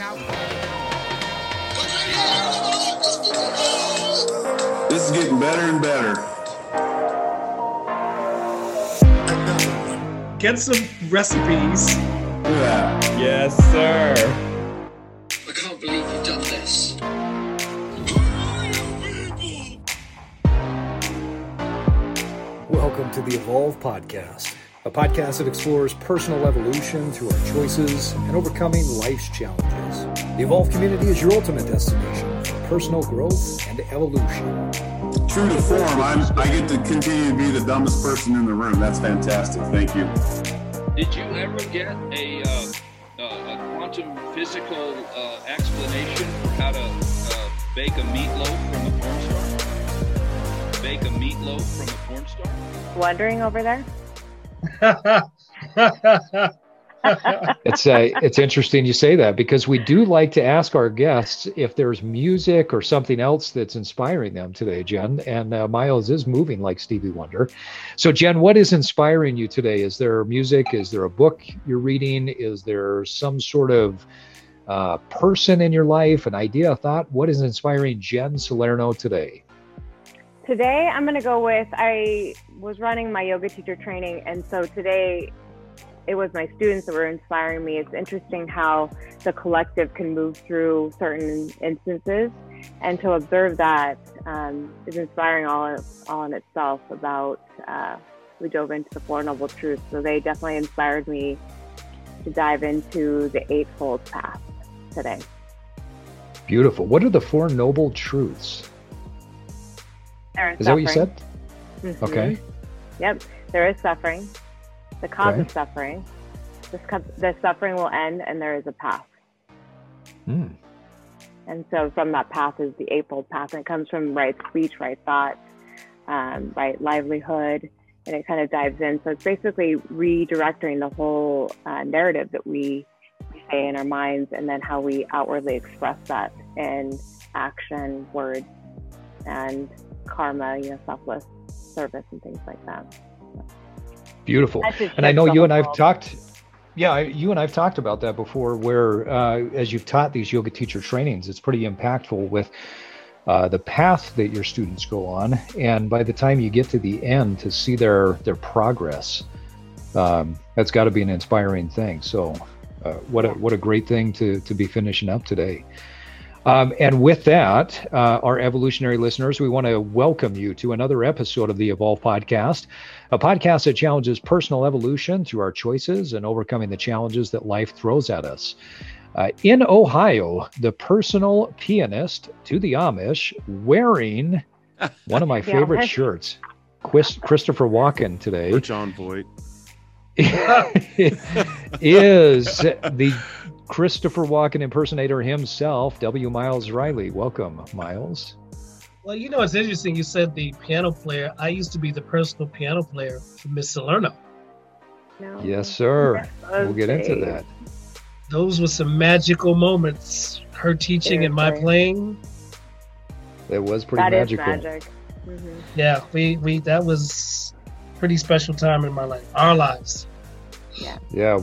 out. This is getting better and better. Get some recipes. Look at that. Yes, sir. I can't believe you've done this. Welcome to the Evolve Podcast, a podcast that explores personal evolution through our choices and overcoming life's challenges. The Evolve community is your ultimate destination for personal growth and evolution. True to form, I'm, I get to continue to be the dumbest person in the room. That's fantastic. Thank you. Did you ever get a, uh, uh, a quantum physical uh, explanation for how to uh, bake a meatloaf from a corn star? Bake a meatloaf from a corn star? Wondering over there? it's uh, it's interesting you say that because we do like to ask our guests if there's music or something else that's inspiring them today, Jen. And uh, Miles is moving like Stevie Wonder. So, Jen, what is inspiring you today? Is there music? Is there a book you're reading? Is there some sort of uh, person in your life, an idea, a thought? What is inspiring Jen Salerno today? Today, I'm going to go with I was running my yoga teacher training, and so today it was my students that were inspiring me. It's interesting how the collective can move through certain instances, and to observe that um, is inspiring all all in itself. About uh, we dove into the Four Noble Truths, so they definitely inspired me to dive into the Eightfold Path today. Beautiful. What are the Four Noble Truths? Is that what you said? Mm-hmm. Okay. Yep. There is suffering. The cause Okay. of suffering. This suffering will end, and there is a path. Hmm. And so, from that path is the eightfold path, and it comes from right speech, right thought, um, right livelihood, and it kind of dives in. So it's basically redirecting the whole uh, narrative that we say in our minds, and then how we outwardly express that in action, words, and karma, you know, selfless service, and things like that. Beautiful. And I know you and I've world. talked. Yeah, you and I've talked about that before. Where uh, as you've taught these yoga teacher trainings, it's pretty impactful with uh, the path that your students go on, and by the time you get to the end, to see their their progress, um, that's got to be an inspiring thing. So, uh, what a what a great thing to to be finishing up today. Um, and with that, uh, our evolutionary listeners, we want to welcome you to another episode of the Evolve Podcast, a podcast that challenges personal evolution through our choices and overcoming the challenges that life throws at us. Uh, in Ohio, the personal pianist to the Amish wearing one of my favorite Amish? shirts, Chris, Christopher Walken today. Or Jon Voight. is the Christopher Walken impersonator himself, W. Miles Riley. Welcome, Miles. Well, you know, it's interesting. You said the piano player. I used to be the personal piano player for Miss Salerno. No. Yes, sir. Yes, We'll get into that. Those were some magical moments. Her teaching and my playing. It was pretty That is magical. magic. hmm Yeah, we we that was pretty special time in my life, our lives. Yeah. Yeah.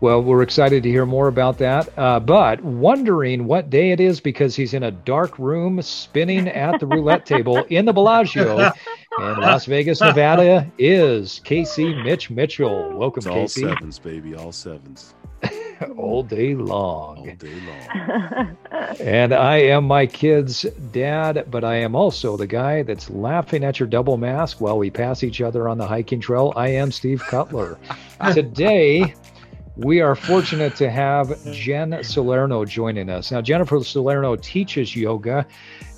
Well, we're excited to hear more about that. Uh, but wondering what day it is because he's in a dark room spinning at the roulette table in the Bellagio in Las Vegas, Nevada, is Casey Mitch Mitchell. Welcome, It's all Casey. sevens, baby. All sevens. All day long. All day long. And I am my kid's dad, but I am also the guy that's laughing at your double mask while we pass each other on the hiking trail. I am Steve Cutler. Today, we are fortunate to have Jen Salerno joining us. Now, Jennifer Salerno teaches yoga,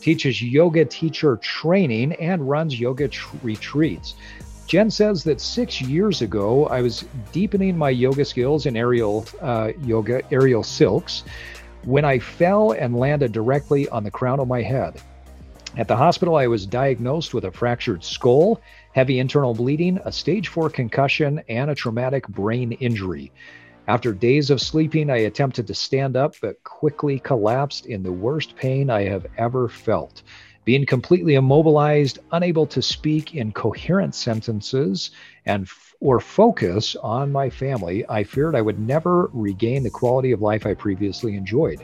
teaches yoga teacher training, and runs yoga tr- retreats. Jen says that six years ago, I was deepening my yoga skills in aerial uh, yoga, aerial silks, when I fell and landed directly on the crown of my head. At the hospital, I was diagnosed with a fractured skull, heavy internal bleeding, a stage four concussion, and a traumatic brain injury. After days of sleeping, I attempted to stand up, but quickly collapsed in the worst pain I have ever felt. Being completely immobilized, unable to speak in coherent sentences, and or focus on my family, I feared I would never regain the quality of life I previously enjoyed.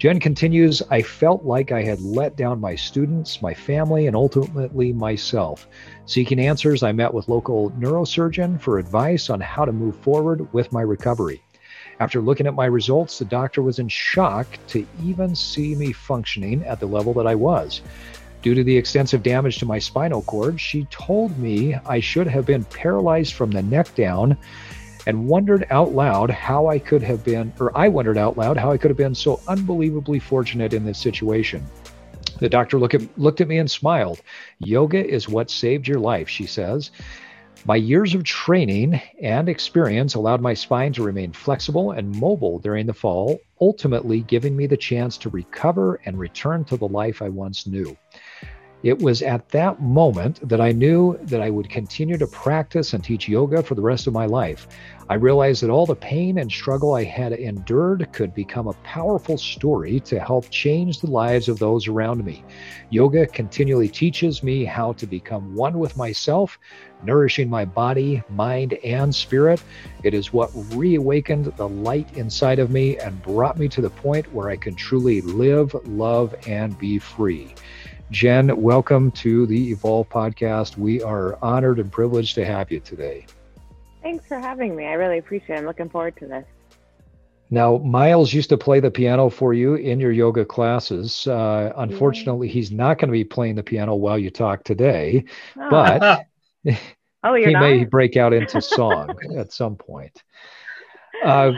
Jen continues, I felt like I had let down my students, my family, and ultimately myself. Seeking answers, I met with local neurosurgeon for advice on how to move forward with my recovery. After looking at my results, the doctor was in shock to even see me functioning at the level that I was. Due to the extensive damage to my spinal cord, she told me I should have been paralyzed from the neck down and wondered out loud how I could have been, or I wondered out loud how I could have been so unbelievably fortunate in this situation. The doctor look at, looked at me and smiled. Yoga is what saved your life, she says. My years of training and experience allowed my spine to remain flexible and mobile during the fall, ultimately giving me the chance to recover and return to the life I once knew. It was at that moment that I knew that I would continue to practice and teach yoga for the rest of my life. I realized that all the pain and struggle I had endured could become a powerful story to help change the lives of those around me. Yoga continually teaches me how to become one with myself, nourishing my body, mind, and spirit. It is what reawakened the light inside of me and brought me to the point where I can truly live, love, and be free. Jen, welcome to the Evolve podcast. We are honored and privileged to have you today. Thanks for having me. I really appreciate it. I'm looking forward to this. Now, Miles used to play the piano for you in your yoga classes. Uh, unfortunately, he's not going to be playing the piano while you talk today, oh. but oh, he not? may break out into song at some point. Uh,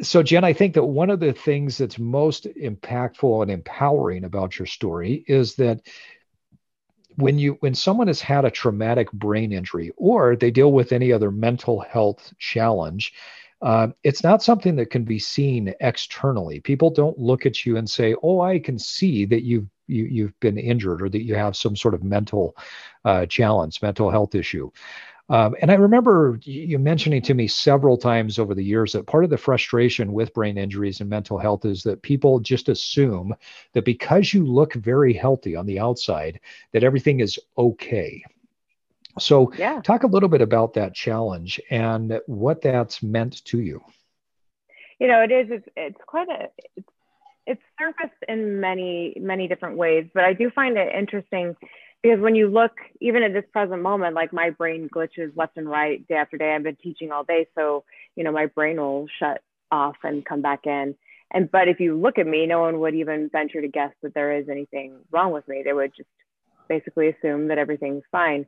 so jen i think that one of the things that's most impactful and empowering about your story is that when you when someone has had a traumatic brain injury or they deal with any other mental health challenge uh, it's not something that can be seen externally. People don't look at you and say oh i can see that you've you, have you have been injured or that you have some sort of mental uh, challenge mental health issue um, and I remember you mentioning to me several times over the years that part of the frustration with brain injuries and mental health is that people just assume that because you look very healthy on the outside, that everything is okay. So, yeah. talk a little bit about that challenge and what that's meant to you. You know, it is. It's, it's quite a. It's, it's surfaced in many many different ways, but I do find it interesting because when you look even at this present moment like my brain glitches left and right day after day. I've been teaching all day so you know my brain will shut off and come back in. And but if you look at me no one would even venture to guess that there is anything wrong with me. They would just basically assume that everything's fine.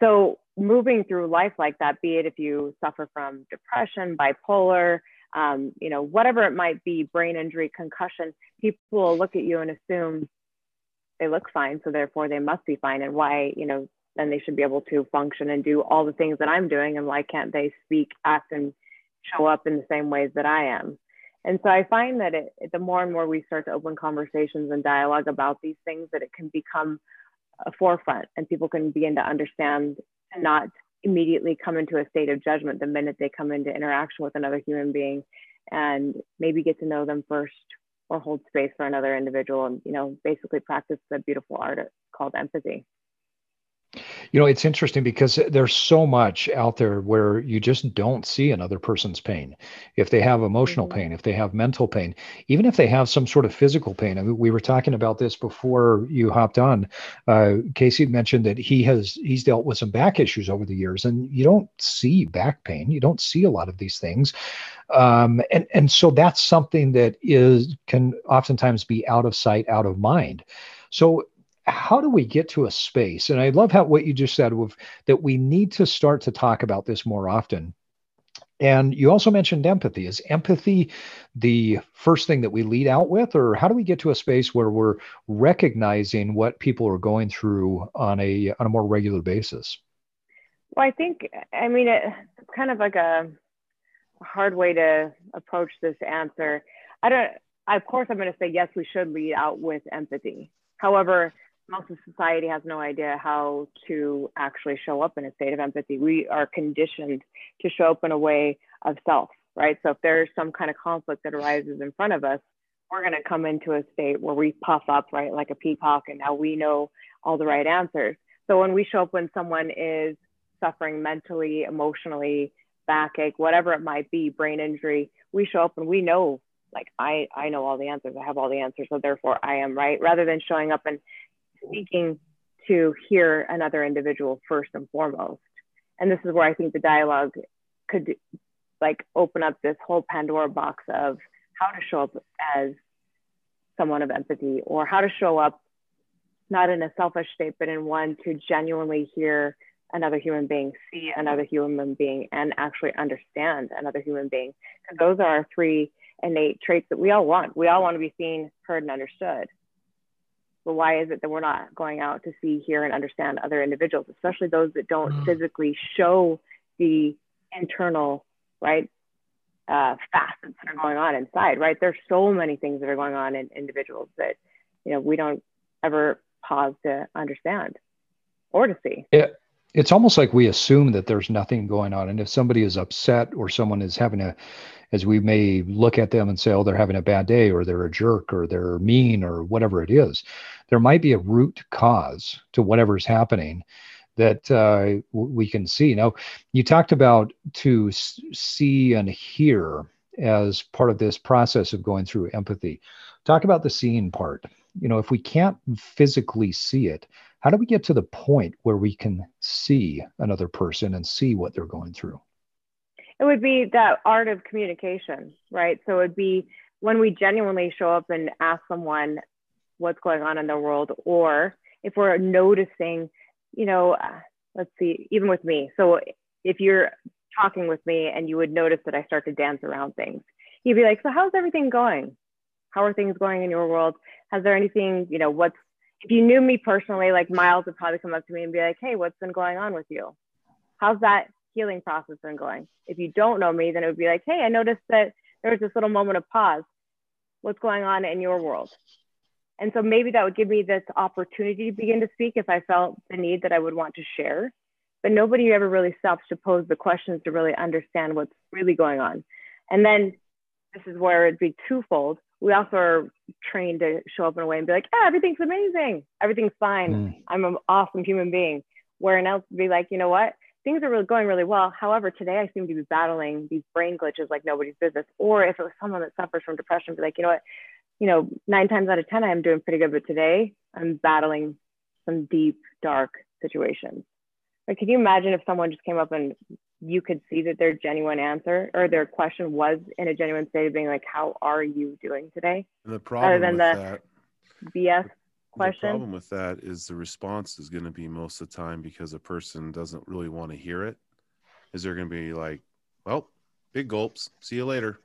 So moving through life like that be it if you suffer from depression bipolar um, you know whatever it might be brain injury concussion people will look at you and assume they look fine, so therefore they must be fine. And why, you know, then they should be able to function and do all the things that I'm doing. And why can't they speak, act, and show up in the same ways that I am? And so I find that it, the more and more we start to open conversations and dialogue about these things, that it can become a forefront and people can begin to understand and not immediately come into a state of judgment the minute they come into interaction with another human being and maybe get to know them first or hold space for another individual and you know basically practice the beautiful art called empathy you know, it's interesting because there's so much out there where you just don't see another person's pain. If they have emotional mm-hmm. pain, if they have mental pain, even if they have some sort of physical pain. I mean, we were talking about this before you hopped on. Uh, Casey mentioned that he has he's dealt with some back issues over the years, and you don't see back pain. You don't see a lot of these things. Um, and and so that's something that is can oftentimes be out of sight, out of mind. So how do we get to a space and i love how what you just said with that we need to start to talk about this more often. And you also mentioned empathy. Is empathy the first thing that we lead out with or how do we get to a space where we're recognizing what people are going through on a on a more regular basis? Well i think i mean it, it's kind of like a hard way to approach this answer. I don't of course i'm going to say yes we should lead out with empathy. However most of society has no idea how to actually show up in a state of empathy. We are conditioned to show up in a way of self, right? So if there's some kind of conflict that arises in front of us, we're going to come into a state where we puff up, right, like a peacock, and now we know all the right answers. So when we show up when someone is suffering mentally, emotionally, backache, whatever it might be, brain injury, we show up and we know, like, I, I know all the answers. I have all the answers. So therefore I am right. Rather than showing up and speaking to hear another individual first and foremost. And this is where I think the dialogue could like open up this whole Pandora box of how to show up as someone of empathy or how to show up not in a selfish state, but in one to genuinely hear another human being, see another human being, and actually understand another human being. Because those are our three innate traits that we all want. We all want to be seen, heard, and understood. But why is it that we're not going out to see, hear, and understand other individuals, especially those that don't mm. physically show the internal, right, uh, facets that are going on inside, right? There's so many things that are going on in individuals that, you know, we don't ever pause to understand or to see. Yeah. It's almost like we assume that there's nothing going on. And if somebody is upset or someone is having a, as we may look at them and say, oh, they're having a bad day or they're a jerk or they're mean or whatever it is, there might be a root cause to whatever's happening that uh, we can see. Now, you talked about to see and hear as part of this process of going through empathy. Talk about the seeing part. You know, if we can't physically see it, how do we get to the point where we can see another person and see what they're going through? It would be that art of communication, right? So it would be when we genuinely show up and ask someone what's going on in their world, or if we're noticing you know, uh, let's see, even with me. So if you're talking with me and you would notice that I start to dance around things, you'd be like, so how's everything going? How are things going in your world? Has there anything, you know, what's, if you knew me personally, like Miles would probably come up to me and be like, hey, what's been going on with you? How's that healing process been going? If you don't know me, then it would be like, hey, I noticed that there was this little moment of pause. What's going on in your world? And so maybe that would give me this opportunity to begin to speak if I felt the need that I would want to share. But nobody ever really stops to pose the questions to really understand what's really going on. And then this is where it'd be twofold. We also are trained to show up in a way and be like, ah, everything's amazing. Everything's fine. Mm. I'm an awesome human being. Where an else would be like, you know what? Things are really going really well. However, today I seem to be battling these brain glitches like nobody's business. Or if it was someone that suffers from depression, be like, you know what? you know, nine times out of 10, I'm doing pretty good. But today I'm battling some deep, dark situations. Like, can you imagine if someone just came up and you could see that their genuine answer or their question was in a genuine state of being like, how are you doing today? And the problem Rather than with the that, BS question. The problem with that is the response is going to be most of the time because a person doesn't really want to hear it. Is there going to be like, well, big gulps. See you later.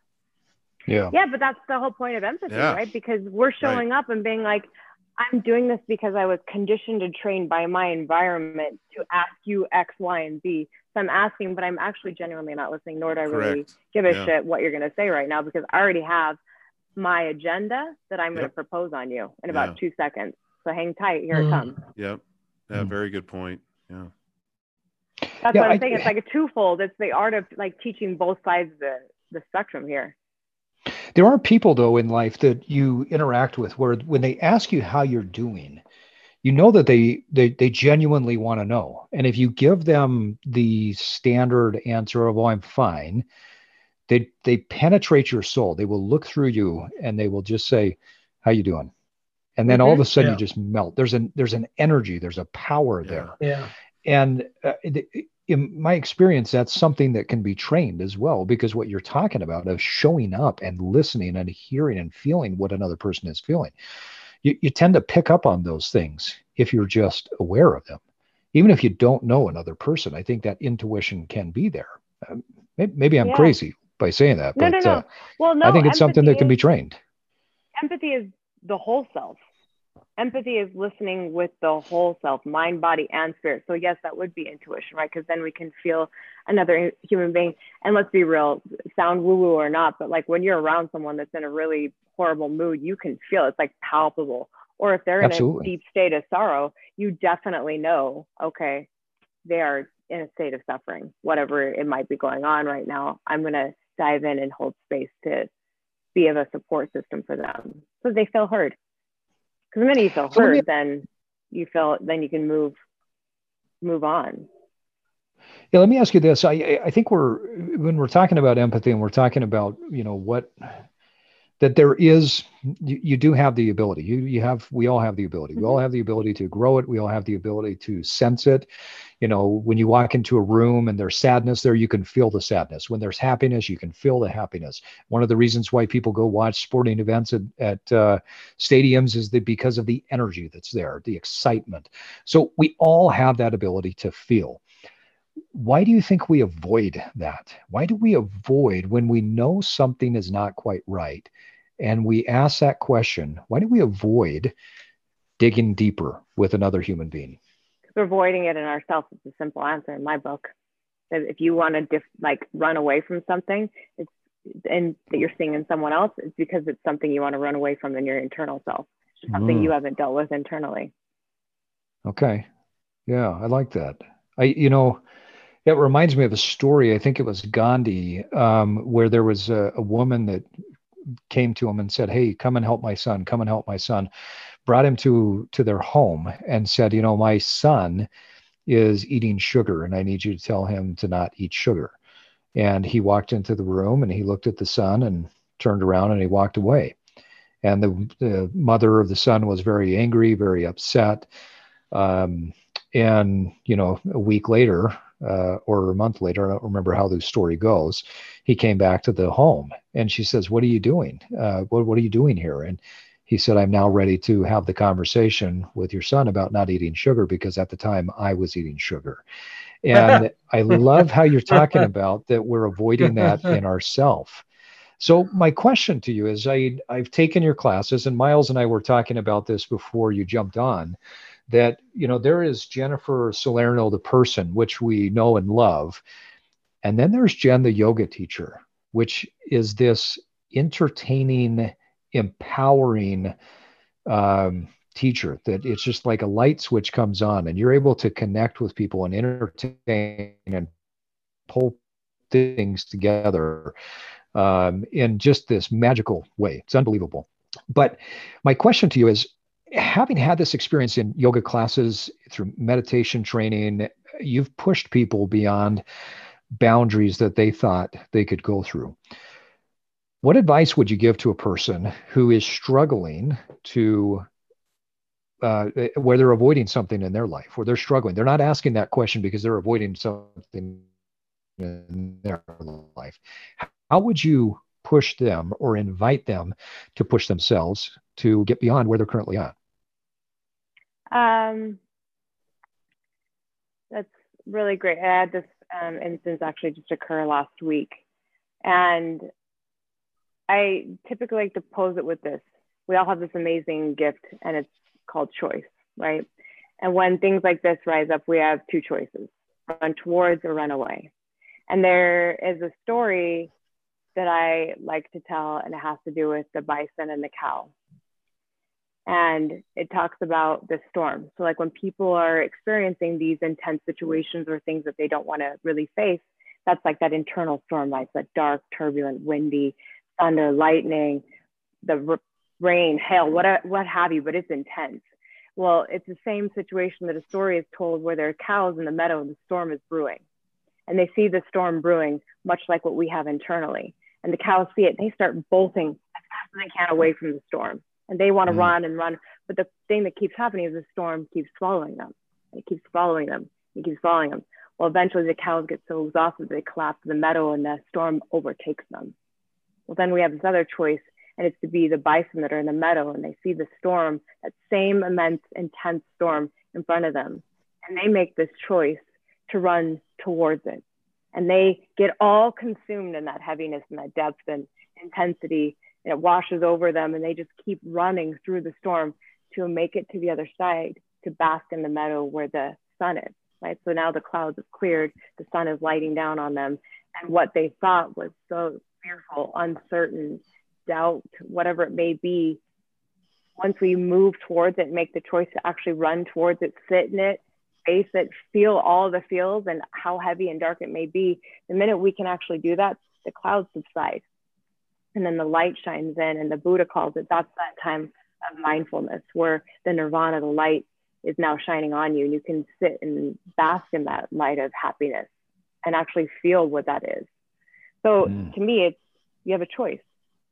Yeah. Yeah, but that's the whole point of empathy, yeah. right? Because we're showing right. up and being like, I'm doing this because I was conditioned and trained by my environment to ask you X, Y, and Z. So I'm asking, but I'm actually genuinely not listening, nor do I Correct. really give a yeah. shit what you're going to say right now because I already have my agenda that I'm going to propose on you in about yeah. two seconds. So hang tight. Here mm. it comes. Yep. Yeah. Mm. Very good point. Yeah. That's yeah, what I'm I, saying. It's like a twofold. It's the art of like teaching both sides of the, the spectrum here. There are people, though, in life that you interact with where when they ask you how you're doing, you know that they they, they genuinely want to know. And if you give them the standard answer of, oh, I'm fine, they they penetrate your soul. They will look through you and they will just say, how you doing? And then mm-hmm. all of a sudden yeah. you just melt. There's an there's an energy, there's a power yeah. there. Yeah. And uh, in my experience, that's something that can be trained as well, because what you're talking about of showing up and listening and hearing and feeling what another person is feeling, you, you tend to pick up on those things if you're just aware of them. Even if you don't know another person, I think that intuition can be there. Um, maybe, maybe, I'm yeah. crazy by saying that, no, but no, no. Uh, well, no, I think it's something that can be trained. Empathy is the whole self empathy is listening with the whole self mind body and spirit so yes that would be intuition right because then we can feel another human being and let's be real sound woo woo or not but like when you're around someone that's in a really horrible mood you can feel it's like palpable or if they're in Absolutely. a deep state of sorrow you definitely know okay they are in a state of suffering whatever it might be going on right now i'm going to dive in and hold space to be of a support system for them so they feel heard. Because the minute you feel So heard, me- then you feel then you can move move on. Yeah, let me ask you this. I I- I think we're when we're talking about empathy and we're talking about you know what that there is you, you do have the ability. You you have we all have the ability. We all have the ability to grow it. We all have the ability to sense it. You know, when you walk into a room and there's sadness there, you can feel the sadness. When there's happiness, you can feel the happiness. One of the reasons why people go watch sporting events at, at uh, stadiums is that because of the energy that's there, the excitement. So we all have that ability to feel why do you think we avoid that? Why do we avoid when we know something is not quite right and we ask that question? Why do we avoid digging deeper with another human being? Because we're avoiding it in ourselves is a simple answer in my book. That if you want to diff, like run away from something, it's and that you're seeing in someone else, it's because it's something you want to run away from in your internal self. Something Mm. you haven't dealt with internally. Okay. Yeah, I like that. I, you know, it reminds me of a story. I think it was Gandhi, um, where there was a, a woman that came to him and said, "Hey, come and help my son. Come and help my son." Brought him to to their home and said, "You know, my son is eating sugar, and I need you to tell him to not eat sugar." And he walked into the room and he looked at the son and turned around and he walked away. And the, the mother of the son was very angry, very upset. Um, and you know, a week later uh, or a month later, I don't remember how the story goes. He came back to the home, and she says, "What are you doing? Uh, what What are you doing here?" And he said, "I'm now ready to have the conversation with your son about not eating sugar because at the time I was eating sugar." And I love how you're talking about that we're avoiding that in ourself. So my question to you is I I've taken your classes and Miles and I were talking about this before you jumped on that you know there is Jennifer Salerno the person which we know and love and then there's Jen the yoga teacher which is this entertaining empowering um, teacher that it's just like a light switch comes on and you're able to connect with people and entertain and pull things together um, in just this magical way. It's unbelievable. But my question to you is having had this experience in yoga classes, through meditation training, you've pushed people beyond boundaries that they thought they could go through. What advice would you give to a person who is struggling to uh, where they're avoiding something in their life, where they're struggling? They're not asking that question because they're avoiding something in their life. How would you push them or invite them to push themselves to get beyond where they're currently at? Um, that's really great. I had this um, instance actually just occur last week. And I typically like to pose it with this. We all have this amazing gift, and it's called choice, right? And when things like this rise up, we have two choices run towards or run away. And there is a story that I like to tell, and it has to do with the bison and the cow. And it talks about the storm. So, like when people are experiencing these intense situations or things that they don't want to really face, that's like that internal storm, like that dark, turbulent, windy, thunder, lightning, the rain, hail, what, what have you, but it's intense. Well, it's the same situation that a story is told where there are cows in the meadow and the storm is brewing. And they see the storm brewing, much like what we have internally. And the cows see it, they start bolting as fast as they can away from the storm. And they want to Mhm. run and run. But the thing that keeps happening is the storm keeps swallowing them. It keeps following them. It keeps following them. Well, eventually the cows get so exhausted they collapse in the meadow and the storm overtakes them. Well, then we have this other choice, and it's to be the bison that are in the meadow and they see the storm, that same immense, intense storm in front of them. And they make this choice to run towards it. And they get all consumed in that heaviness and that depth and intensity. And it washes over them, and they just keep running through the storm to make it to the other side to bask in the meadow where the sun is. Right. So now the clouds have cleared, the sun is lighting down on them. And what they thought was so fearful, uncertain, doubt, whatever it may be, once we move towards it, make the choice to actually run towards it, sit in it, face it, feel all the feels and how heavy and dark it may be, the minute we can actually do that, the clouds subside. And then the light shines in and the buddha calls it that's that time of mindfulness where the nirvana the light is now shining on you and you can sit and bask in that light of happiness and actually feel what that is. So mm. to me it's you have a choice.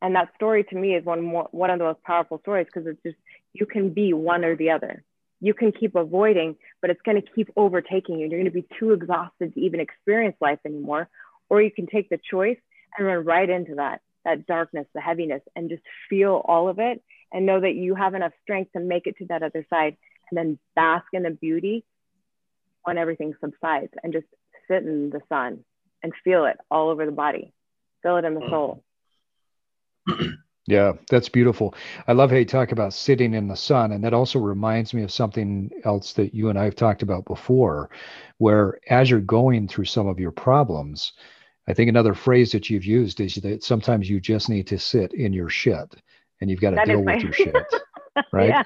And that story to me is one more one of the most powerful stories because it's just you can be one or the other. You can keep avoiding but it's going to keep overtaking you and you're going to be too exhausted to even experience life anymore. Or you can take the choice and run right into that that darkness the heaviness and just feel all of it and know that you have enough strength to make it to that other side and then bask in the beauty when everything subsides and just sit in the sun and feel it all over the body feel it in the soul yeah, that's beautiful. I love how you talk about sitting in the sun. And that also reminds me of something else that you and I have talked about before, where as you're going through some of your problems, I think another phrase that you've used is that sometimes you just need to sit in your shit and you've got to that deal with your shit. Right? yeah.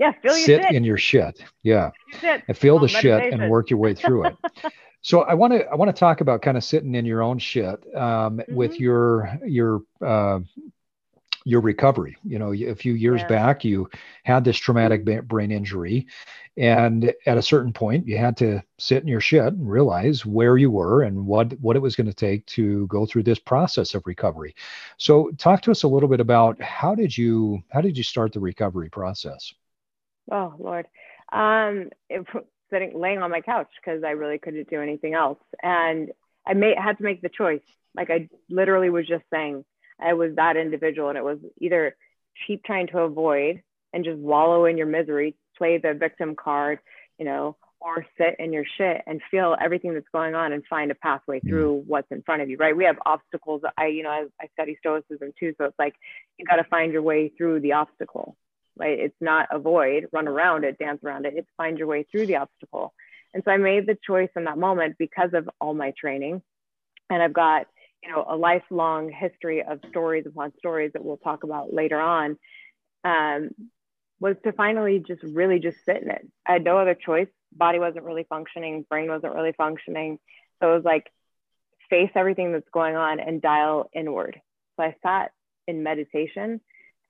Yeah. Feel sit shit. in your shit. Yeah. And feel the shit and work your way through it. So I want to I want to talk about kind of sitting in your own shit um, mm-hmm. with your your uh, your recovery. You know, a few years yeah. back, you had this traumatic brain injury, and at a certain point, you had to sit in your shit and realize where you were and what what it was going to take to go through this process of recovery. So, talk to us a little bit about how did you how did you start the recovery process? Oh Lord, um, it, sitting laying on my couch because I really couldn't do anything else, and I made had to make the choice. Like I literally was just saying I was that individual, and it was either keep trying to avoid and just wallow in your misery, play the victim card, you know, or sit in your shit and feel everything that's going on and find a pathway mm. through what's in front of you, right? We have obstacles. I, you know, I, I study stoicism too, so it's like you got to find your way through the obstacle, right? It's not avoid, run around it, dance around it. It's find your way through the obstacle. And so I made the choice in that moment because of all my training, and I've got you know a lifelong history of stories upon stories that we'll talk about later on um, was to finally just really just sit in it. I had no other choice. Body wasn't really functioning. Brain wasn't really functioning. So it was like face everything that's going on and dial inward. So i sat in meditation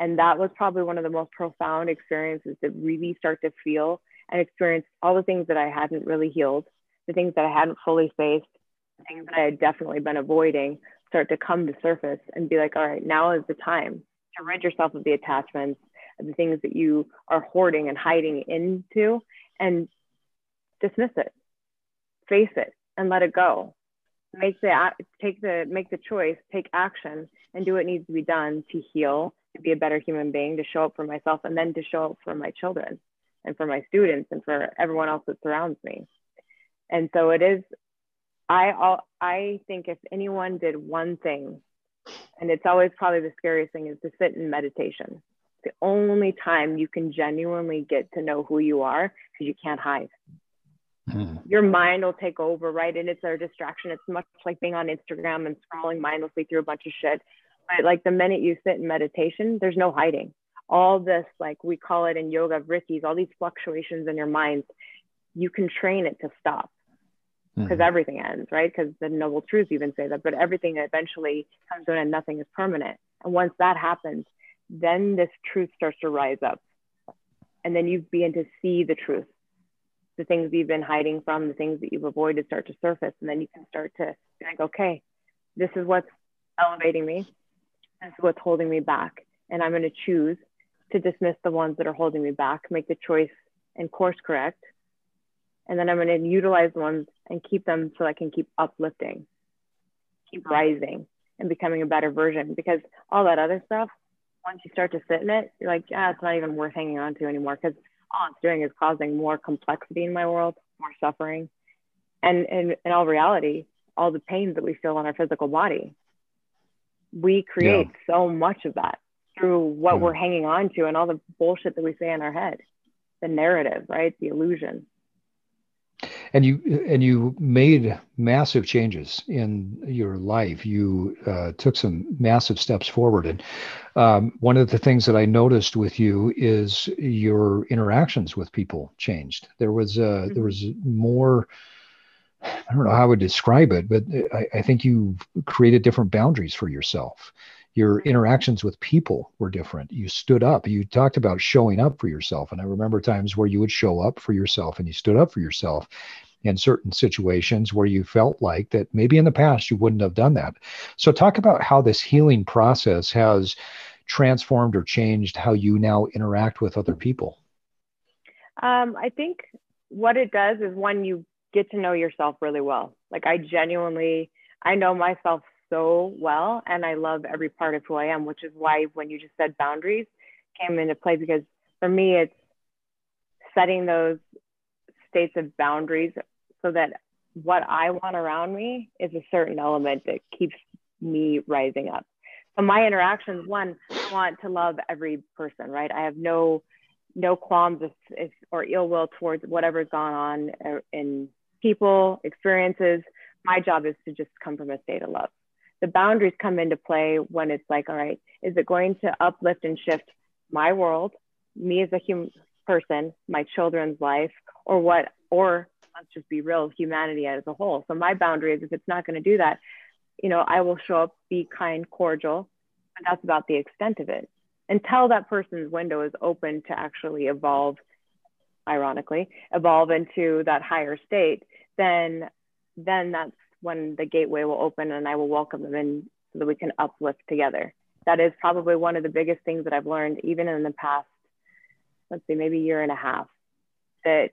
and that was probably one of the most profound experiences to really start to feel and experience all the things that i hadn't really healed the things that i hadn't fully faced things that I had definitely been avoiding start to come to surface and be like, all right, now is the time to rid yourself of the attachments, of the things that you are hoarding and hiding into, and dismiss it, face it, and let it go. Make the take the make the choice, take action, and do what needs to be done to heal, to be a better human being, to show up for myself, and then to show up for my children, and for my students, and for everyone else that surrounds me. And so it is I all I think if anyone did one thing, and it's always probably the scariest thing, is to sit in meditation. It's the only time you can genuinely get to know who you are because you can't hide. Mm. Your mind will take over, right? And it's our distraction. It's much like being on Instagram and scrolling mindlessly through a bunch of shit. But like the minute you sit in meditation, there's no hiding. All this, like we call it in yoga, vrittis, all these fluctuations in your mind, you can train it to stop because mm-hmm. everything ends, right? Because the noble truth even say that, but everything eventually comes to an end, nothing is permanent. And once that happens, then this truth starts to rise up. And then you begin to see the truth. The things you've been hiding from, the things that you've avoided start to surface. And then you can start to like, okay, this is what's elevating me. This is what's holding me back. And I'm going to choose to dismiss the ones that are holding me back, make the choice and course correct and then I'm going to utilize ones and keep them so I can keep uplifting, keep rising and becoming a better version. Because all that other stuff, once you start to sit in it, you're like, yeah, it's not even worth hanging on to anymore because all it's doing is causing more complexity in my world, more suffering. And in, in all reality, all the pains that we feel on our physical body, we create yeah. so much of that through what yeah. we're hanging on to and all the bullshit that we say in our head, the narrative, right? The illusion and you and you made massive changes in your life. You uh, took some massive steps forward. And um, one of the things that i noticed with you is your interactions with people changed. There was uh, mm-hmm. there was more i don't know how i would describe it but I, I think you created different boundaries for yourself Your interactions with people were different. You stood up. You talked about showing up for yourself. And I remember times where you would show up for yourself and you stood up for yourself in certain situations where you felt like that maybe in the past you wouldn't have done that. So, talk about how this healing process has transformed or changed how you now interact with other people. Um, I think what it does is when you get to know yourself really well. Like I genuinely, I know myself so well, and I love every part of who I am, which is why when you just said boundaries came into play because for me it's setting those states of boundaries so that what I want around me is a certain element that keeps me rising up. So my interactions, one, I want to love every person, right? I have no no qualms if, if, or ill will towards whatever's gone on uh, in people, experiences. My job is to just come from a state of love. The boundaries come into play when it's like, all right, is it going to uplift and shift my world, me as a human person, my children's life, or what, or let's just be real, humanity as a whole. So my boundary is if it's not going to do that, you know, I will show up, be kind, cordial, but that's about the extent of it. Until that person's window is open to actually evolve, ironically, evolve into that higher state, then then that's when the gateway will open and I will welcome them in so that we can uplift together. That is probably one of the biggest things that I've learned, even in the past, let's say maybe year and a half, that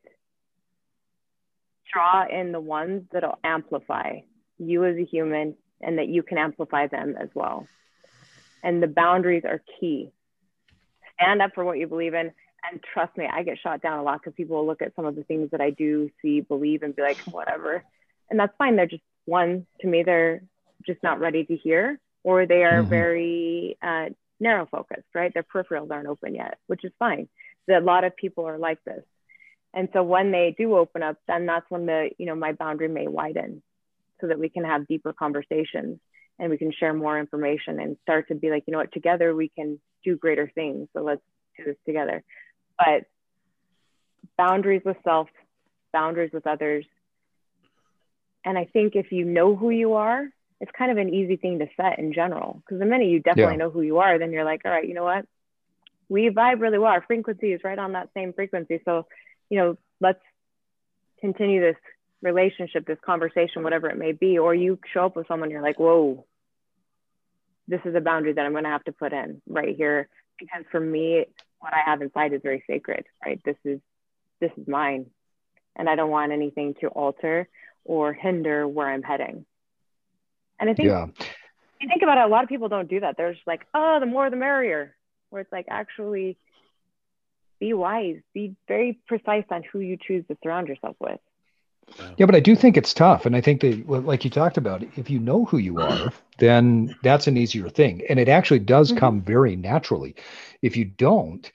draw in the ones that'll amplify you as a human and that you can amplify them as well. And the boundaries are key. Stand up for what you believe in. And trust me, I get shot down a lot because people will look at some of the things that I do, see, believe, and be like, whatever. And that's fine. They're just one, to me, they're just not ready to hear, or they are mm-hmm. very uh, narrow focused, right? Their peripherals aren't open yet, which is fine. so A lot of people are like this. And so when they do open up, then that's when the, you know, my boundary may widen so that we can have deeper conversations and we can share more information and start to be like, you know what, together we can do greater things. So let's do this together. But boundaries with self, boundaries with others. And I think if you know who you are, it's kind of an easy thing to set in general. Because the minute you definitely yeah. know who you are, then you're like, all right, you know what? We vibe really well. Our frequency is right on that same frequency. So you know, let's continue this relationship, this conversation, whatever it may be, or you show up with someone, you're like, whoa, this is a boundary that I'm going to have to put in right here. Because for me, what I have inside is very sacred, right? This is, this is mine. And I don't want anything to alter or hinder where I'm heading. And I think, yeah. you think about it, a lot of people don't do that. They're just like, oh, the more the merrier. Where it's like, actually, be wise, be very precise on who you choose to surround yourself with. Yeah, but I do think it's tough. And I think that, like you talked about, if you know who you are, then that's an easier thing. And it actually does mm-hmm. come very naturally. If you don't,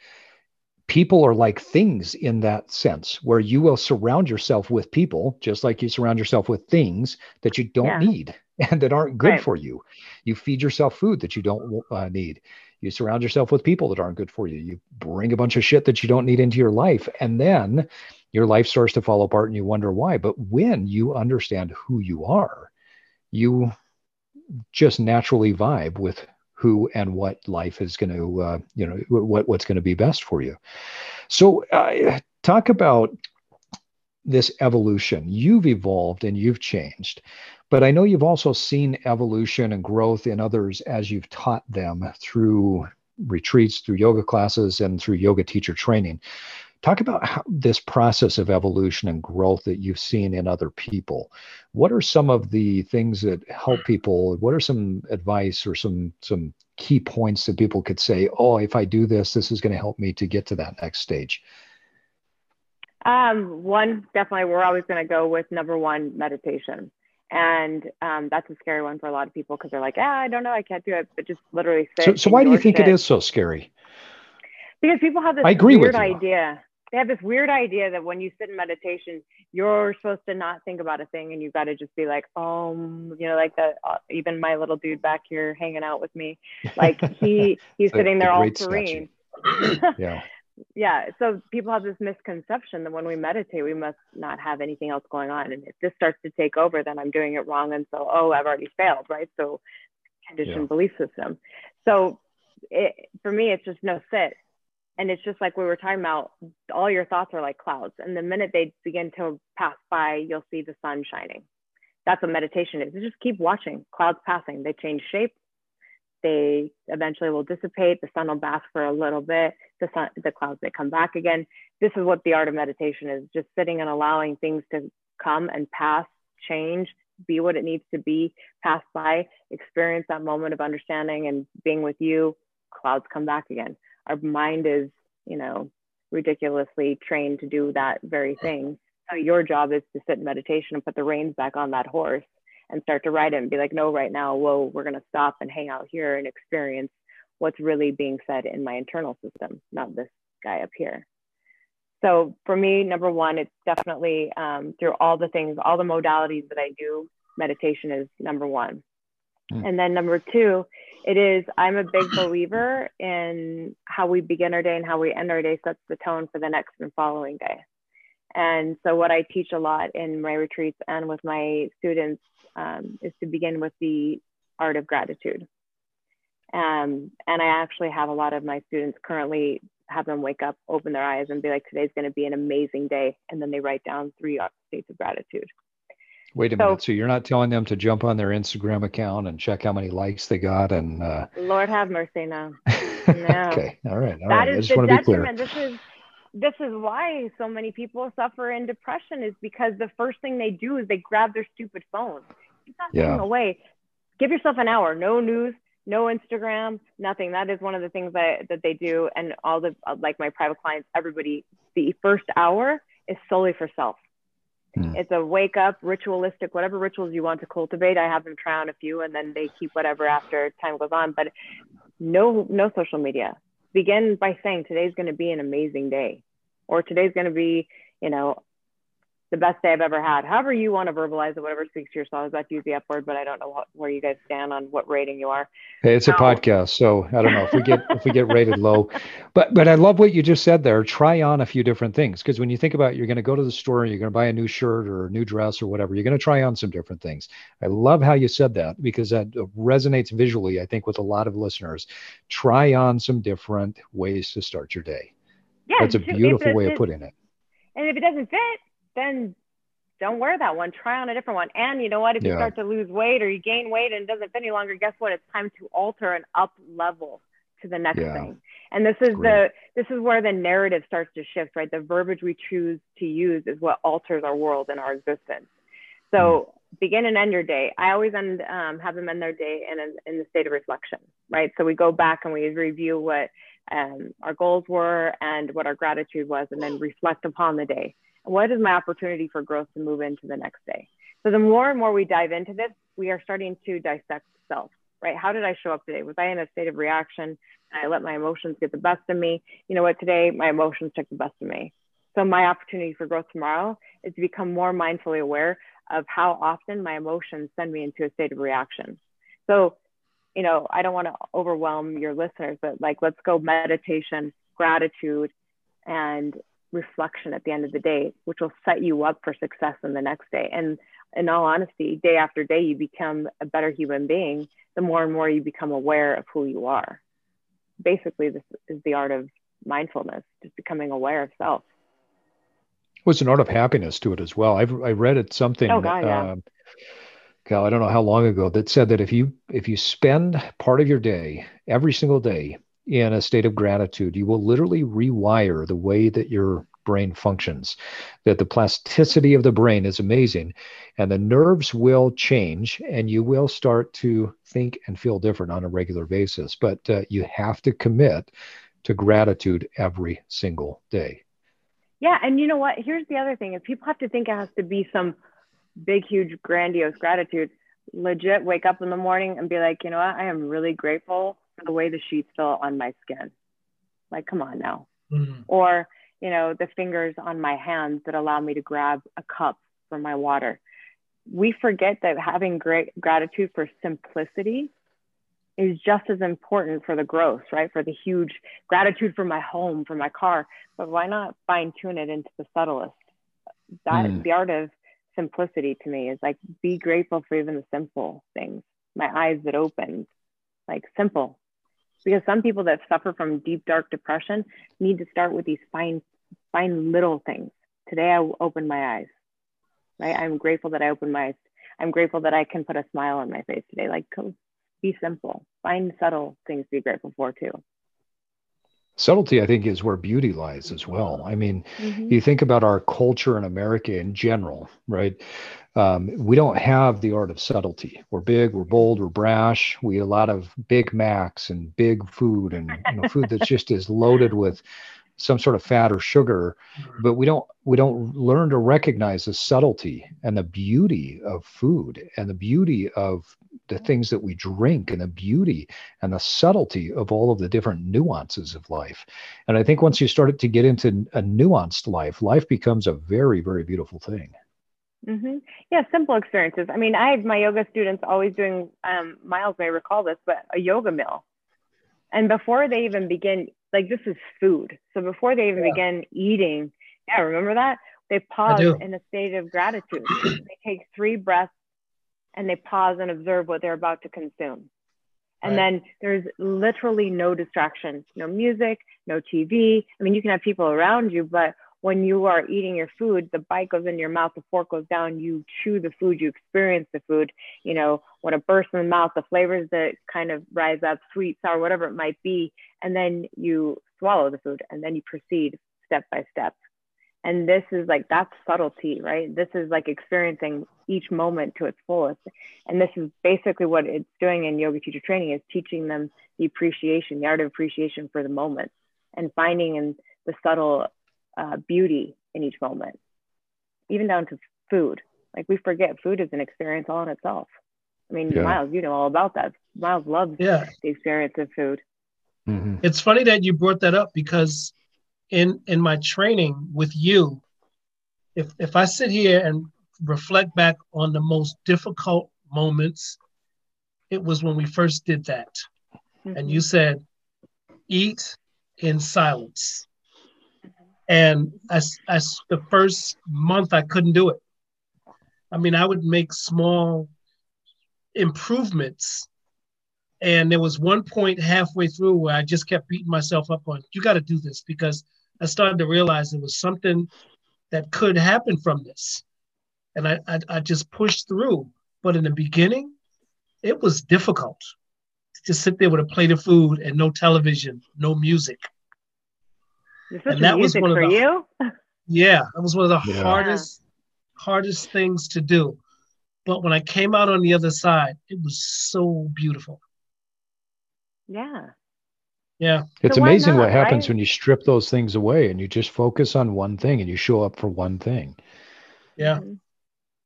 people are like things in that sense, where you will surround yourself with people, just like you surround yourself with things that you don't yeah. need and that aren't good right. for you. You feed yourself food that you don't uh, need you surround yourself with people that aren't good for you you bring a bunch of shit that you don't need into your life and then your life starts to fall apart and you wonder why but when you understand who you are you just naturally vibe with who and what life is going to uh, you know what what's going to be best for you so uh, talk about this evolution you've evolved and you've changed but I know you've also seen evolution and growth in others as you've taught them through retreats, through yoga classes, and through yoga teacher training. Talk about how, this process of evolution and growth that you've seen in other people. What are some of the things that help people? What are some advice or some some key points that people could say, "Oh, if I do this, this is going to help me to get to that next stage"? Um, one, definitely, we're always going to go with number one, meditation. And um, that's a scary one for a lot of people because they're like, ah, I don't know, I can't do it. But just literally sit. So, so why do you think it is so scary? Because people have this I agree weird with you. idea. They have this weird idea that when you sit in meditation, you're supposed to not think about a thing and you've got to just be like, um, you know, like the uh, even my little dude back here hanging out with me, like he he's sitting there all serene. yeah. Yeah so people have this misconception that when we meditate we must not have anything else going on. And if this starts to take over then i'm doing it wrong. And so oh i've already failed right? So conditioned yeah. belief system. So it, for me, it's just no sit. And it's just like we were talking about, all your thoughts are like clouds. And the minute they begin to pass by, you'll see the sun shining. That's what meditation is. You just keep watching clouds passing. They change shape. They eventually will dissipate. The sun will bask for a little bit. The sun, the clouds may come back again. This is what the art of meditation is: just sitting and allowing things to come and pass, change, be what it needs to be, pass by, experience that moment of understanding and being with you, clouds come back again. Our mind is, you know, ridiculously trained to do that very thing. So your job is to sit in meditation and put the reins back on that horse and start to ride it and be like, no, right now, whoa, we're going to stop and hang out here and experience what's really being said in my internal system, not this guy up here. So for me, number one, it's definitely um, through all the things, all the modalities that I do, meditation is number one. Mm. And then number two, it is, I'm a big believer in how we begin our day and how we end our day sets the tone for the next and following day. And so, what I teach a lot in my retreats and with my students um, is to begin with the art of gratitude. Um, and I actually have a lot of my students currently have them wake up, open their eyes, and be like, today's going to be an amazing day. And then they write down three states of gratitude. Wait a so, minute. So you're not telling them to jump on their Instagram account and check how many likes they got and uh... Lord have mercy, no. no. okay. All right. All that right. is the detriment. This is this is why so many people suffer in depression is because the first thing they do is they grab their stupid phone. Keep that yeah. thing away. Give yourself an hour. No news, no Instagram, nothing. That is one of the things that, that they do. And all the, like my private clients, everybody, the first hour is solely for self. Mm. It's a wake up, ritualistic, whatever rituals you want to cultivate. I have them try on a few and then they keep whatever after time goes on. But no, no social media. Begin by saying today's going to be an amazing day, or today's going to be, you know, the best day I've ever had. However you want to verbalize it, whatever speaks to your soul. I was about to use the F word, but I don't know what, where you guys stand on what rating you are. Hey, it's a um, podcast, so I don't know if we get if we get rated low. But but I love what you just said there. Try on a few different things because when you think about it, you're going to go to the store, you're going to buy a new shirt or a new dress or whatever. You're going to try on some different things. I love how you said that because that resonates visually. I think with a lot of listeners. Try on some different ways to start your day. Yeah, that's a beautiful way of putting it. And if it doesn't fit, then don't wear that one. Try on a different one. And you know what? If you start to lose weight or you gain weight and it doesn't fit any longer, guess what? It's time to alter and up level to the next yeah. thing. And this is Great. the this is where the narrative starts to shift, right? The verbiage we choose to use is what alters our world and our existence. So mm. begin and end your day. I always end um, have them end their day in in the state of reflection, right? So we go back and we review what um, our goals were and what our gratitude was, and then reflect upon the day what is my opportunity for growth to move into the next day? So the more and more we dive into this, we are starting to dissect self, right? How did I show up today? Was I in a state of reaction? I let my emotions get the best of me. You know what? Today, my emotions took the best of me. So my opportunity for growth tomorrow is to become more mindfully aware of how often my emotions send me into a state of reaction. So, you know, I don't want to overwhelm your listeners, but like, let's go meditation, gratitude, and reflection at the end of the day, which will set you up for success in the next day. And in all honesty, day after day, you become a better human being, the more and more you become aware of who you are. Basically, this is the art of mindfulness, just becoming aware of self. Well, it's an art of happiness to it as well. I've I read it something. Oh God, yeah. Um, I don't know how long ago that said that if you if you spend part of your day every single day in a state of gratitude, you will literally rewire the way that your brain functions. That the plasticity of the brain is amazing, and the nerves will change, and you will start to think and feel different on a regular basis. But uh, you have to commit to gratitude every single day. Yeah, and you know what? Here's the other thing: if people have to think it has to be some big, huge, grandiose gratitude, legit wake up in the morning and be like, you know what? I am really grateful for the way the sheets feel on my skin. Like, come on now. Mm-hmm. Or, you know, the fingers on my hands that allow me to grab a cup for my water. We forget that having great gratitude for simplicity is just as important for the growth, right? For the huge gratitude for my home, for my car. But why not fine tune it into the subtlest? That mm. the art of simplicity to me is like be grateful for even the simple things. My eyes that opened, like simple because some people that suffer from deep dark depression need to start with these fine fine little things. Today i opened my eyes. Right? I'm grateful that i opened my eyes. I'm grateful that i can put a smile on my face today. Like be simple. Find subtle things to be grateful for too subtlety i think is where beauty lies as well. I mean Mhm. you think about our culture in america in general right? Um, we don't have the art of subtlety. We're big we're bold we're brash. We eat a lot of big macs and big food and you know food that's just is loaded with some sort of fat or sugar but we don't we don't learn to recognize the subtlety and the beauty of food and the beauty of the things that we drink and the beauty and the subtlety of all of the different nuances of life. And i think once you start to get into a nuanced life life becomes a very very beautiful thing. Hmm Yeah, simple experiences. I mean, I have my yoga students always doing, um, Miles may recall this, but a yoga meal. And before they even begin, like this is food. So before they even Yeah. begin eating, yeah, remember that? They pause in a state of gratitude. they take three breaths and they pause and observe what they're about to consume. And Right. then there's literally no distractions, no music, no TV. I mean, you can have people around you, but when you are eating your food, the bite goes in your mouth, the fork goes down, you chew the food, you experience the food. You know, when it bursts in the mouth, the flavors that kind of rise up, sweet, sour, whatever it might be, and then you swallow the food and then you proceed step by step. And this is like that's subtlety, right? This is like experiencing each moment to its fullest. And this is basically what it's doing in yoga teacher training is teaching them the appreciation, the art of appreciation for the moment and finding in the subtle uh, beauty in each moment, even down to food. Like we forget food is an experience all in itself. I mean, Yeah. Miles, you know all about that. Miles loves Yeah. the experience of food. Mhm. It's funny that you brought that up because in in my training with you, if if I sit here and reflect back on the most difficult moments, it was when we first did that. And you said, eat in silence. And as as the first month I couldn't do it. I mean, I would make small improvements and there was one point halfway through where I just kept beating myself up on, you got to do this because I started to realize there was something that could happen from this. And I, I, I just pushed through. But in the beginning, it was difficult to just sit there with a plate of food and no television, no music. This And was that was music one of for the- you. Yeah, that was one of the Yeah. hardest, hardest things to do. But when I came out on the other side, it was so beautiful. Yeah. Yeah. It's So amazing not, what happens right? when you strip those things away and you just focus on one thing and you show up for one thing. Yeah. Mm-hmm.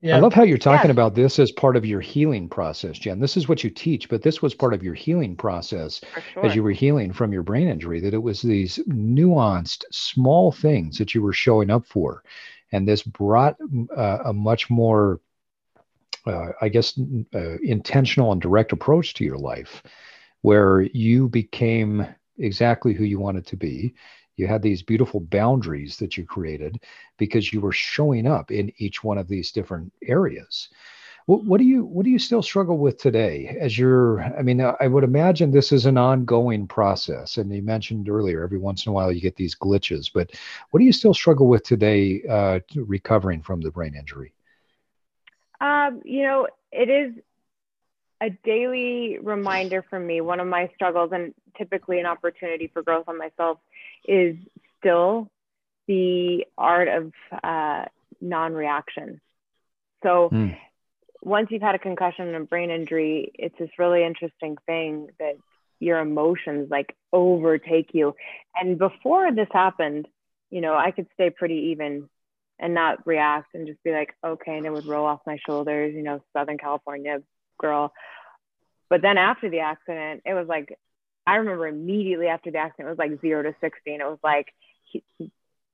Yeah. I love how you're talking Yeah. about this as part of your healing process, Jen. This is what you teach, but this was part of your healing process sure. as you were healing from your brain injury, that it was these nuanced, small things that you were showing up for. And this brought uh, a much more, uh, I guess, uh, intentional and direct approach to your life where you became exactly who you wanted to be. You had these beautiful boundaries that you created because you were showing up in each one of these different areas. What, what do you what do you still struggle with today? As you're, I mean, I I would imagine this is an ongoing process. And you mentioned earlier, every once in a while you get these glitches. But what do you still struggle with today, uh, recovering from the brain injury? Um, you know, it is a daily reminder for me. One of my struggles, and typically an opportunity for growth on myself, is still the art of uh, non reaction. So, Hmm. once you've had a concussion and a brain injury, it's this really interesting thing that your emotions like overtake you. And before this happened, you know, I could stay pretty even and not react and just be like, okay, and it would roll off my shoulders, you know, Southern California girl. But then after the accident, it was like, I remember immediately after the accident, it was like zero to 60. And it was like he-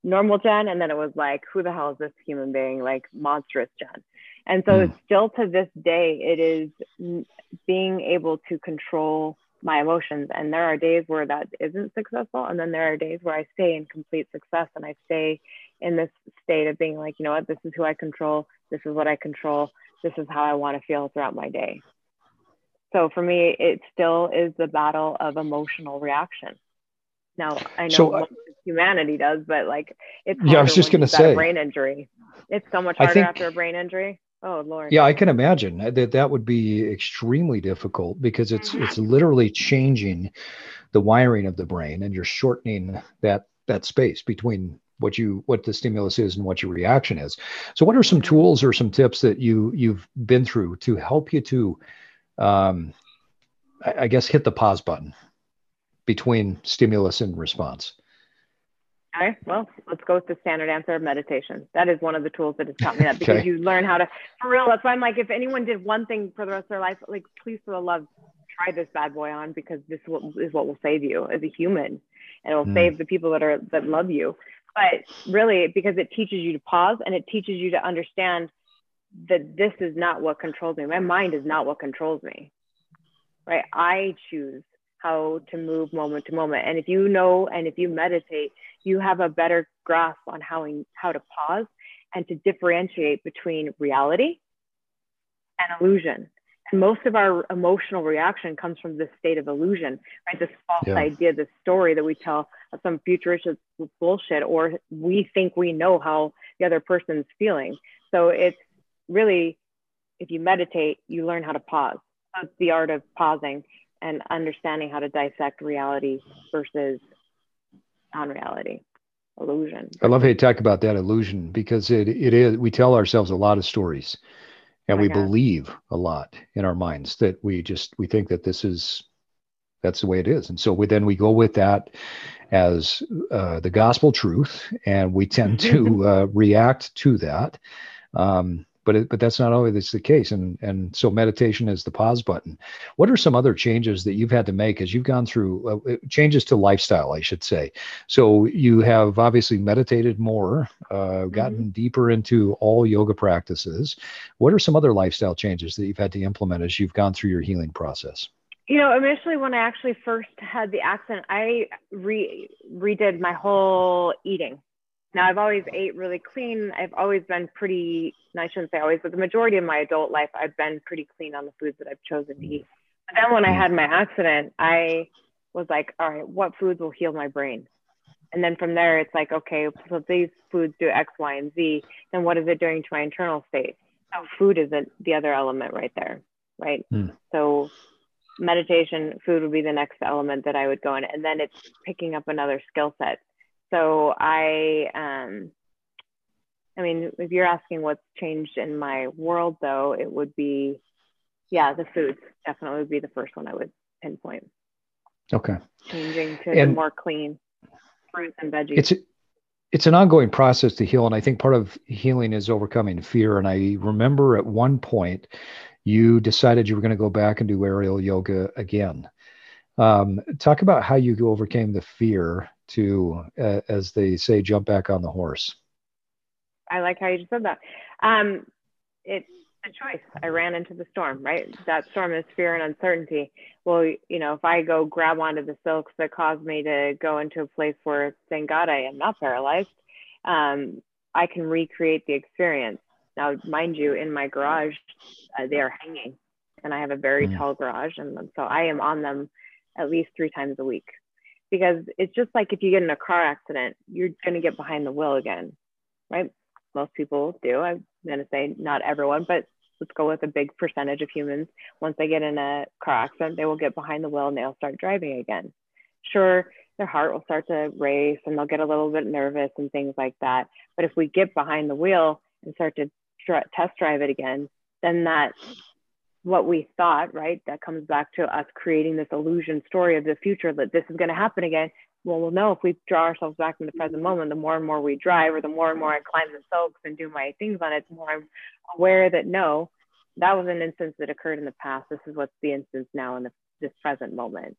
normal Jen. And then it was like, who the hell is this human being? Like monstrous Jen. And so Hmm. still to this day, it is being able to control my emotions. And there are days where that isn't successful. And then there are days where I stay in complete success and I stay in this state of being like, you know what, this is who I control. This is what I control. This is how I want to feel throughout my day. So for me, it still is the battle of emotional reaction. Now I know So, uh, humanity does, but like it's Yeah, I was just gonna say. brain injury. It's so much harder think- after a brain injury. Oh Lord. Yeah, I can imagine that that would be extremely difficult because it's it's literally changing the wiring of the brain and you're shortening that that space between what you what the stimulus is and what your reaction is. So what are some tools or some tips that you you've been through to help you to um I, I guess hit the pause button between stimulus and response? Okay, well, let's go with the standard answer of meditation. That is one of the tools that has taught me that because Okay. you learn how to, for real. That's why I'm like, if anyone did one thing for the rest of their life, like, please, for the love, try this bad boy on because this will, is what will save you as a human, and it'll Mm. save the people that are that love you. But really, because it teaches you to pause and it teaches you to understand that this is not what controls me. My mind is not what controls me. Right? I choose how to move moment to moment. And if you know and if you meditate, you have a better grasp on how how to pause and to differentiate between reality and illusion. And most of our emotional reaction comes from this state of illusion, right? This false Yeah. idea, this story that we tell of some futuristic bullshit, or we think we know how the other person's feeling. So it's really, if you meditate, you learn how to pause. That's the art of pausing and understanding how to dissect reality versus non-reality, illusion. I love how you talk about that illusion because it it is we tell ourselves a lot of stories and Oh we God. believe a lot in our minds that we just we think that this is that's the way it is and so we then we go with that as uh, the gospel truth and we tend to uh, react to that um, but it, but that's not always the case. And and so meditation is the pause button. What are some other changes that you've had to make as you've gone through uh, changes to lifestyle i should say? So you have obviously meditated more uh, gotten deeper into all yoga practices. What are some other lifestyle changes that you've had to implement as you've gone through your healing process? You know, initially when I actually first had the accident, I re redid my whole eating. Now I've always ate really clean. I've always been pretty, and I shouldn't say always, but the majority of my adult life, I've been pretty clean on the foods that I've chosen to eat. But then when I had my accident, I was like, all right, what foods will heal my brain? And then from there, it's like, okay, so these foods do X, Y, and Z, then what is it doing to my internal state? So food is the the other element right there, right? Hmm. So meditation, food would be the next element that I would go in, and then it's picking up another skill set. So I, um, I mean, if you're asking what's changed in my world, though, it would be, yeah, the foods definitely would be the first one I would pinpoint. okay Changing to And- more clean fruits and veggies. it's it's an ongoing process to heal and i think part of healing is overcoming fear and i remember at one point you decided you were going to go back and do aerial yoga again um, talk about how you overcame the fear to uh, as they say jump back on the horse I like how you just said that. Um, it's a choice. I ran into the storm, right? That storm is fear and uncertainty. Well, you know, if I go grab onto the silks that caused me to go into a place where, thank God, I am not paralyzed, um, I can recreate the experience. Now, mind you, in my garage, uh, they are hanging, and I have a very Mm. tall garage, and so I am on them at least three times a week. Because it's just like if you get in a car accident, you're going to get behind the wheel again, right? most people do. I'm going to say not everyone, but let's go with a big percentage of humans. Once they get in a car accident, they will get behind the wheel and they'll start driving again. Sure, their heart will start to race and they'll get a little bit nervous and things like that. But if we get behind the wheel and start to dr- test drive it again, then that what we thought, right? That comes back to us creating this illusion story of the future that this is going to happen again. Well, we'll know if we draw ourselves back in the present moment, the more and more we drive, or the more and more I climb the slopes and do my things on it, the more I'm aware that no, that was an instance that occurred in the past. This is what's the instance now in the, this present moment.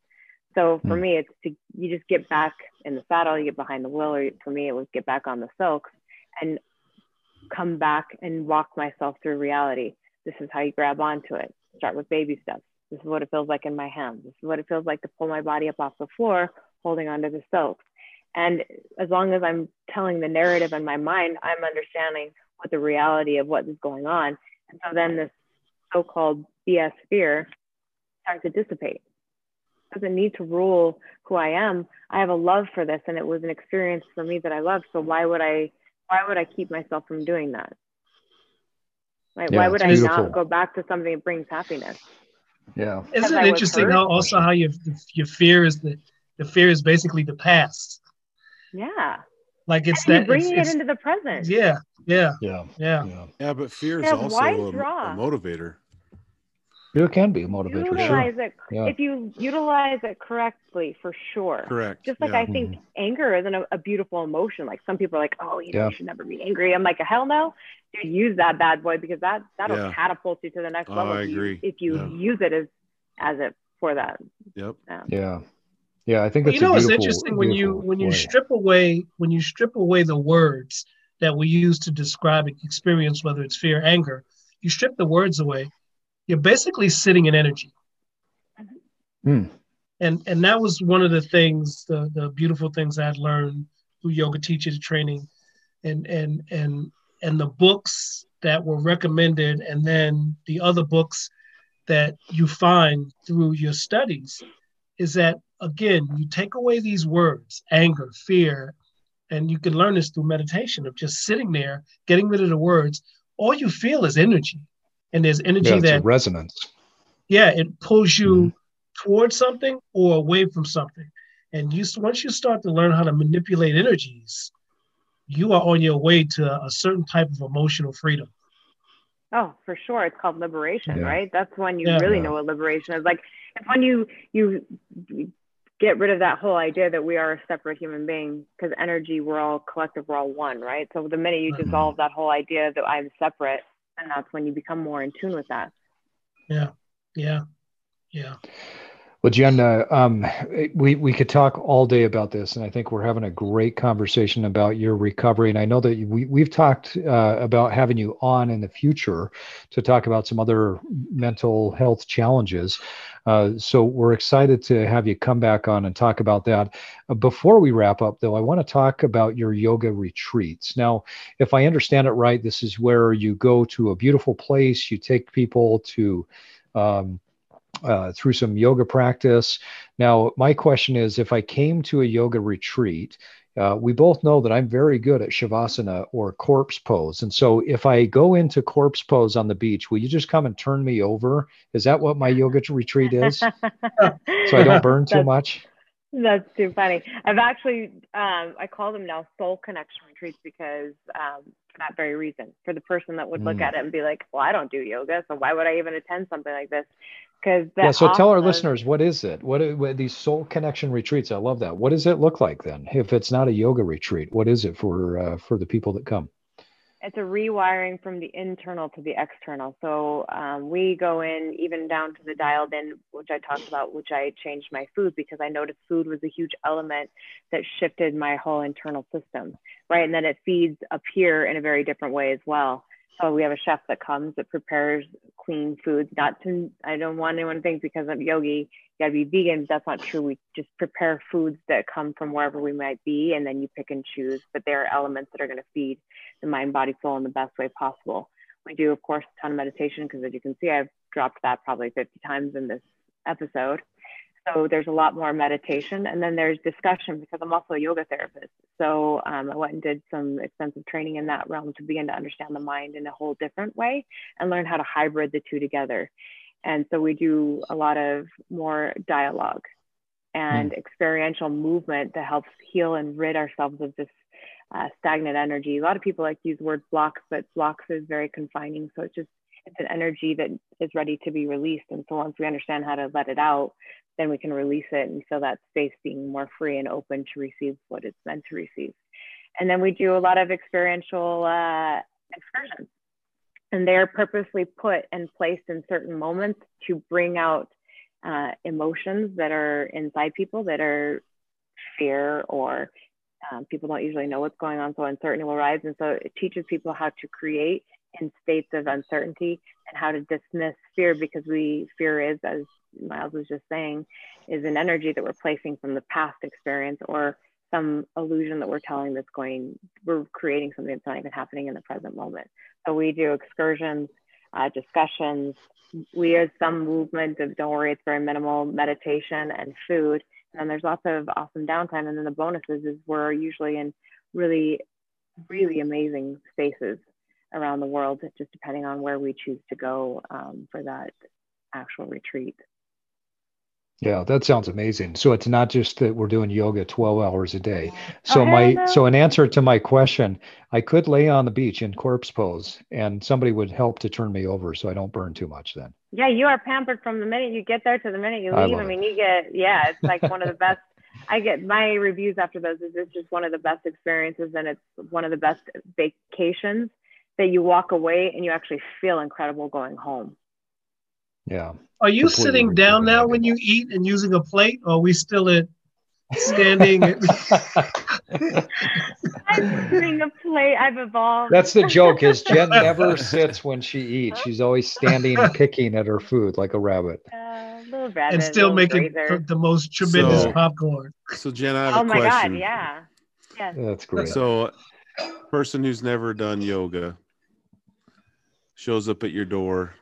So for Hmm. me, it's to you just get back in the saddle, you get behind the wheel, or for me, it was get back on the silks and come back and walk myself through reality. This is how you grab onto it. Start with baby steps. This is what it feels like in my hands. This is what it feels like to pull my body up off the floor, holding onto the silks. And as long as I'm telling the narrative in my mind, I'm understanding what the reality of what is going on. And so then this so-called BS fear start to dissipate. It doesn't need to rule who I am. I have a love for this and it was an experience for me that I love. So why would I why would I keep myself from doing that? Like Yeah, why would I beautiful. not go back to something that brings happiness? Yeah. Because Isn't it interesting how also how your your fear is the the fear is basically the past. Yeah. Like it's and that bringing it's, it it's- into the present. yeah, yeah, Yeah. yeah. Yeah. Yeah, but fear is Yeah, also a, a motivator. It can be a motivator, sure. utilize it Yeah. if you utilize it correctly for sure Correct. just like yeah. i think mm-hmm. anger isn't a, a beautiful emotion like some people are like oh you know Yeah. you should never be angry i'm like hell no Dude, use that bad boy because that that'll Yeah. catapult you to the next Oh, level I if you- agree. if you Yeah. use it as as it for that Yep. Yeah. Yeah. I think But that's you know a it's interesting when you when you way. strip away when you strip away the words that we use to describe experience, whether it's fear, anger, you strip the words away, you're basically sitting in energy. Hmm. And and that was one of the things, the the beautiful things I'd learned through yoga teacher training and and and and the books that were recommended and then the other books that you find through your studies is that again you take away these words anger fear and you can learn this through meditation of just sitting there getting rid of the words all you feel is energy and there's energy Yeah, it's a that resonance. yeah it pulls you Mhm. towards something or away from something and you once you start to learn how to manipulate energies you are on your way to a certain type of emotional freedom oh for sure it's called liberation Yeah. right that's when you Yeah. really Yeah. know what liberation is like it's when you you get rid of that whole idea that we are a separate human being because energy we're all collective we're all one right so the minute you Mhm. dissolve that whole idea that i'm separate and that's when you become more in tune with that yeah yeah yeah Well, Jen, uh, um, we we could talk all day about this, and I think we're having a great conversation about your recovery. And I know that we we've talked uh, about having you on in the future to talk about some other mental health challenges. Uh, so we're excited to have you come back on and talk about that. Uh, before we wrap up, though, I want to talk about your yoga retreats. Now, if I understand it right, this is where you go to a beautiful place, you take people to um, uh, through some yoga practice. Now, my question is if I came to a yoga retreat, uh, we both know that I'm very good at Shavasana or corpse pose. And so if I go into corpse pose on the beach, will you just come and turn me over? Is that what my yoga retreat is? So I don't burn too That's- much? That's too funny. I've actually, um, I call them now soul connection retreats because um, for that very reason, for the person that would look Mm. at it and be like, well, I don't do yoga, so why would I even attend something like this? Because Yeah. So tell our listeners, what is it? What are, what are these soul connection retreats? I love that. What does it look like then? If it's not a yoga retreat, what is it for uh, for the people that come? it's a rewiring from the internal to the external. So um, we go in even down to the dialed in, which I talked about, which I changed my food because I noticed food was a huge element that shifted my whole internal system, right? And then it feeds up here in a very different way as well. So we have a chef that comes that prepares clean foods. Not to, I don't want anyone to think because I'm yogi, you gotta be vegan. That's not true. We just prepare foods that come from wherever we might be, and then you pick and choose. But there are elements that are going to feed the mind, body, soul in the best way possible. We do, of course, a ton of meditation because, as you can see, I've dropped that probably 50 times in this episode. So there's a lot more meditation, and then there's discussion because I'm also a yoga therapist. So um, I went and did some extensive training in that realm to begin to understand the mind in a whole different way and learn how to hybrid the two together. And so we do a lot of more dialogue and experiential movement that helps heal and rid ourselves of this uh, stagnant energy. A lot of people like to use the word blocks, but blocks is very confining. So it's just it's an energy that is ready to be released. And so once we understand how to let it out, then we can release it and feel that space being more free and open to receive what it's meant to receive. And then we do a lot of experiential uh, excursions. And they're purposely put and placed in certain moments to bring out uh, emotions that are inside people that are fear or um, people don't usually know what's going on. So uncertainty will rise. And so it teaches people how to create in states of uncertainty and how to dismiss fear because we fear is, as Miles was just saying, is an energy that we're placing from the past experience or some illusion that we're telling that's going, we're creating something that's not even happening in the present moment. So we do excursions uh, discussions. We have some movement of don't worry, it's very minimal meditation and food. And then there's lots of awesome downtime. And then the bonuses is we're usually in really, really amazing spaces around the world, just depending on where we choose to go um, for that actual retreat. Yeah, that sounds amazing. So it's not just that we're doing yoga 12 hours a day. Oh, So hell my no. so in answer to my question, I could lay on the beach in corpse pose and somebody would help to turn me over so I don't burn too much then. Yeah, you are pampered from the minute you get there to the minute you leave. I, love mean, you get, yeah, it's like one of the best. I get my reviews after those is it's just one of the best experiences and it's one of the best vacations that you walk away and you actually feel incredible going home. Yeah. Are you Completely sitting down now when you eat and using a plate, or are we still at standing? I'm doing a play. I've evolved. That's the joke is Jen never sits when she eats. She's always standing picking at her food like a rabbit. uh, little rabbit, and still making grazer. the most tremendous So- popcorn. So Jen, I have Oh a question. Oh my god, yeah. Yes. That's great. So, person who's never done yoga shows up at your door,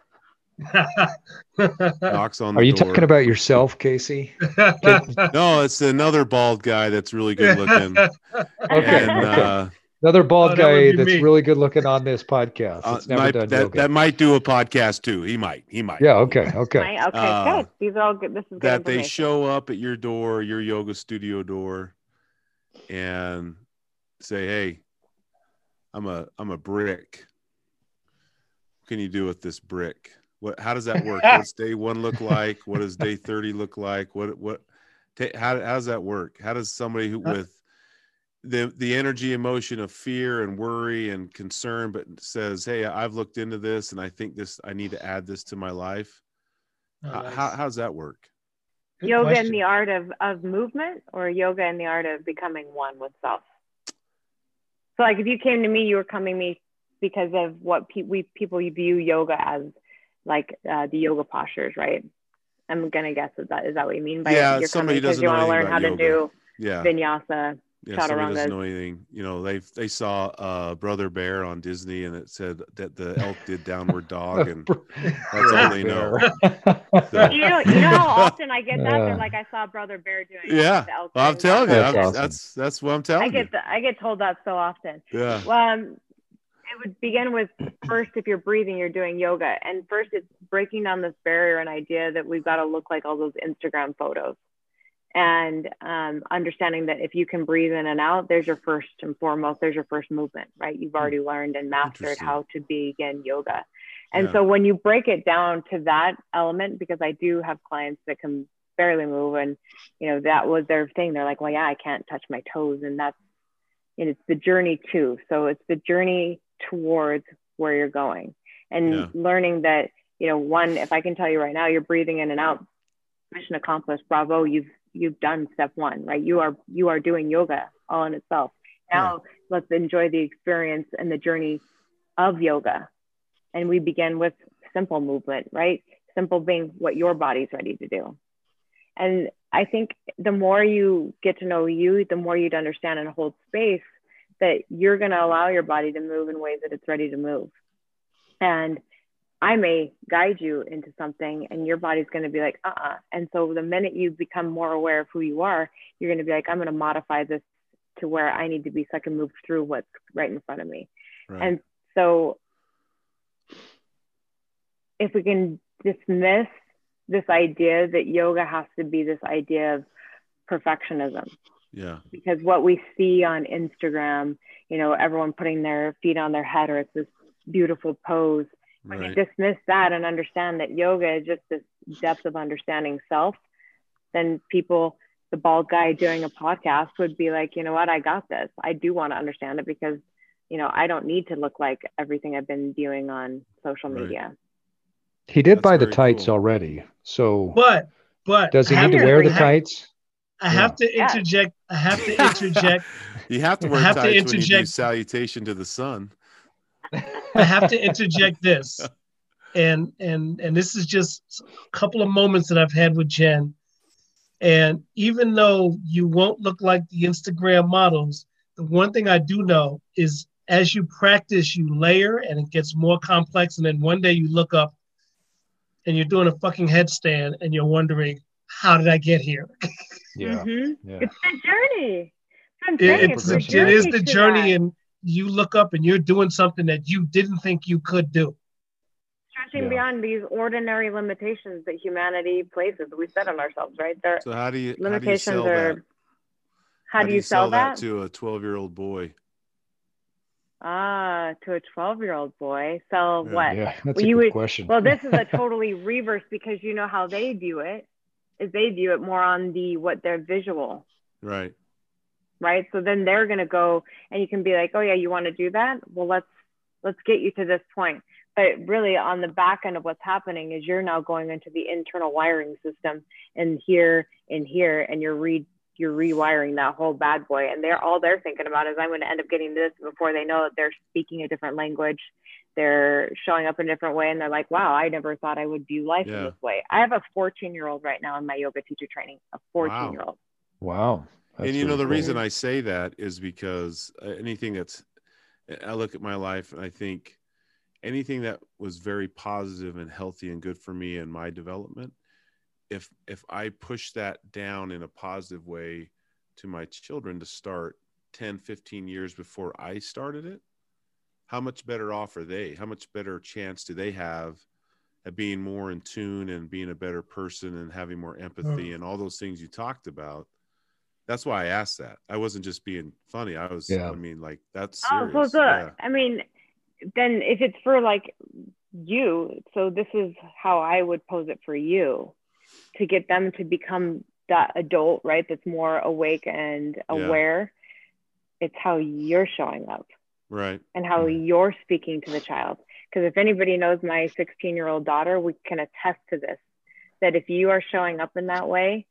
knocks on the Are you door. talking about yourself, Casey? No, it's another bald guy that's really good looking. Okay, And, okay. uh, Another bald Oh, guy be that's me. really good looking on this podcast. uh, never might- done that, yoga. that might do a podcast too. He might. He might. yeah. Okay. Okay. Okay, Uh, good. These are all good. This is good that they show up at your door, your yoga studio door, and say, "Hey, I'm a I'm a brick. What can you do with this brick? What? How does that work? What's day one look like? What does day thirty look like? What what? ta- how how does that work? How does somebody who Uh, with the the energy emotion of fear and worry and concern but says hey i've looked into this and i think this i need to add this to my life Oh, how, nice. how, how's that work Good yoga question. in the art of, of movement or yoga in the art of becoming one with self so like if you came to me you were coming to me because of what pe- we people view yoga as like uh, the yoga postures right? I'm gonna guess that that is that what you mean by Yeah, you're somebody coming because doesn't you know want to learn how about to do yeah. vinyasa yeah somebody doesn't know anything. You know they they saw uh brother bear on disney and it said that the elk did downward dog and that's all they know. So- you know you know how often i get that? Yeah. they're like i saw brother bear doing yeah. the elk i'm telling you That's I'm- awesome. that's that's what i'm telling i get you the, i get told that so often. Yeah. Well, um, it would begin with first, if you're breathing, you're doing yoga. And first, it's breaking down this barrier and idea that we've got to look like all those Instagram photos. And um, understanding that if you can breathe in and out, there's your first and foremost, there's your first movement, right? You've already learned and mastered how to begin yoga. And Yeah. so when you break it down to that element, because I do have clients that can barely move, and you know that was their thing. They're like, "Well, yeah, I can't touch my toes," and that's and it's the journey too. So it's the journey towards where you're going, and Yeah. learning that you know, one, if I can tell you right now, you're breathing in and out, mission accomplished. Bravo, you've you've done step one, right? You are you are doing yoga all in itself. Now let's enjoy the experience and the journey of yoga. And we begin with simple movement, right? Simple being what your body's ready to do. And I think the more you get to know you, the more you'd understand and hold space that you're going to allow your body to move in ways that it's ready to move. And I may guide you into something and your body's going to be like, uh uh And so the minute you become more aware of who you are, you're going to be like, I'm going to modify this to where I need to be so I can move through what's right in front of me. right And so if we can dismiss this idea that yoga has to be this idea of perfectionism, yeah because what we see on Instagram, you know, everyone putting their feet on their head or it's this beautiful pose. When right you dismiss that and understand that yoga is just this depth of understanding self, then people, the bald guy doing a podcast would be like, you know what, I got this. I do want to understand it because, you know, I don't need to look like everything I've been doing on social Right. media. He did That's buy the tights cool. already. So But but does he need to wear the have- tights? I have to interject. I have to interject. you have to I wear have to tights when you do interject. salutation to the sun I have to interject this, and and and this is just a couple of moments that I've had with Jen. And even though you won't look like the Instagram models, the one thing I do know is as you practice, you layer and it gets more complex. And then one day you look up and you're doing a fucking headstand and you're wondering, how did I get here? Yeah. Mhm. Yeah. It's the journey. I'm It- it's it's the, the it is journey the journey, and you look up and you're doing something that you didn't think you could do. stretching Yeah. beyond these ordinary limitations that humanity places. We set on ourselves, right? There So how do you how do you limitations sell are. that? How, do you sell, that? to a 12 year old boy? Ah, to a 12 year old boy. Sell Yeah. what? Yeah, that's Well, a you good would- question. Well, this is a totally reverse because you know how they view it is they view it more on the what their visual, Right. right? So then they're gonna go and you can be like, oh yeah, you want to do that? Well, let's let's get you to this point. But really, on the back end of what's happening is you're now going into the internal wiring system and here and here, and you're re you're rewiring that whole bad boy. And they're all they're thinking about is I'm going to end up getting this before they know that they're speaking a different language. They're showing up in a different way, and they're like, "Wow, I never thought I would view life in this way." I have a 14 year old right now in my yoga teacher training. A 14 year old. wow. That's and you know the cool. reason I say that is because uh, anything that's I look at my life and I think anything that was very positive and healthy and good for me and my development if if I push that down in a positive way to my children to start 10 15 years before I started it how much better off are they how much better chance do they have at being more in tune and being a better person and having more empathy and all those things you talked about that's why I asked that. I wasn't just being funny. I was, Yeah. I mean, like that's Oh, serious. so, so yeah. I mean, then if it's for like you, so this is how I would pose it for you to get them to become that adult, right? That's more awake and Yeah. aware. It's how you're showing up Right. and how mm-hmm. you're speaking to the child. Because if anybody knows my 16 year old daughter, we can attest to this that if you are showing up in that way,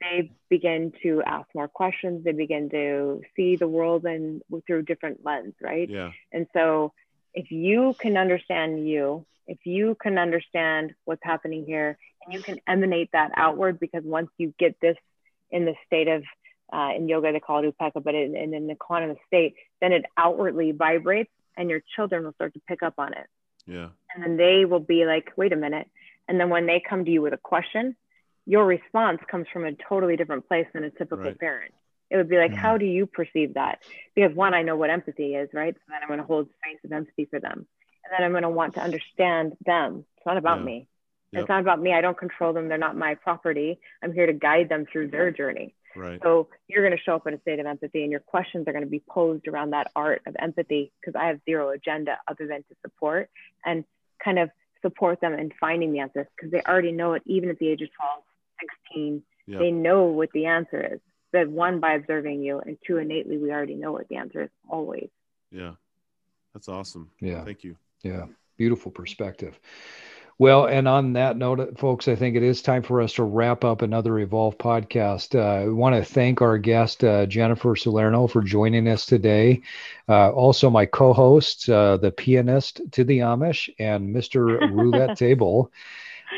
they begin to ask more questions. They begin to see the world and through different lens, right? Yeah. And so if you can understand you, if you can understand what's happening here, and you can emanate that outward, because once you get this in the state of, uh, in yoga, they call it upekkha, but in, in, in the quantum state, then it outwardly vibrates and your children will start to pick up on it. Yeah. And then they will be like, wait a minute. And then when they come to you with a question, your response comes from a totally different place than a typical Right. parent. It would be like, Mhm. how do you perceive that? Because one, I know what empathy is, right? So then I'm going to hold space of empathy for them. And then I'm going to want to understand them. It's not about Yeah. me. Yep. It's not about me. I don't control them. They're not my property. I'm here to guide them through their journey. Right. So you're going to show up in a state of empathy, and your questions are going to be posed around that art of empathy because I have zero agenda other than to support and kind of support them in finding the answers because they already know it, even at the age of 12, 16. Yeah. They know what the answer is. That one, by observing you, and two, innately, we already know what the answer is always. Yeah. That's awesome. Yeah. Thank you. Yeah, beautiful perspective. Well, and on that note, folks, I think it is time for us to wrap up another Evolve podcast. Uh, I want to thank our guest, uh, Jennifer Salerno, for joining us today. Uh, also, my co hosts, uh, the pianist to the Amish and Mr. Roulette Table.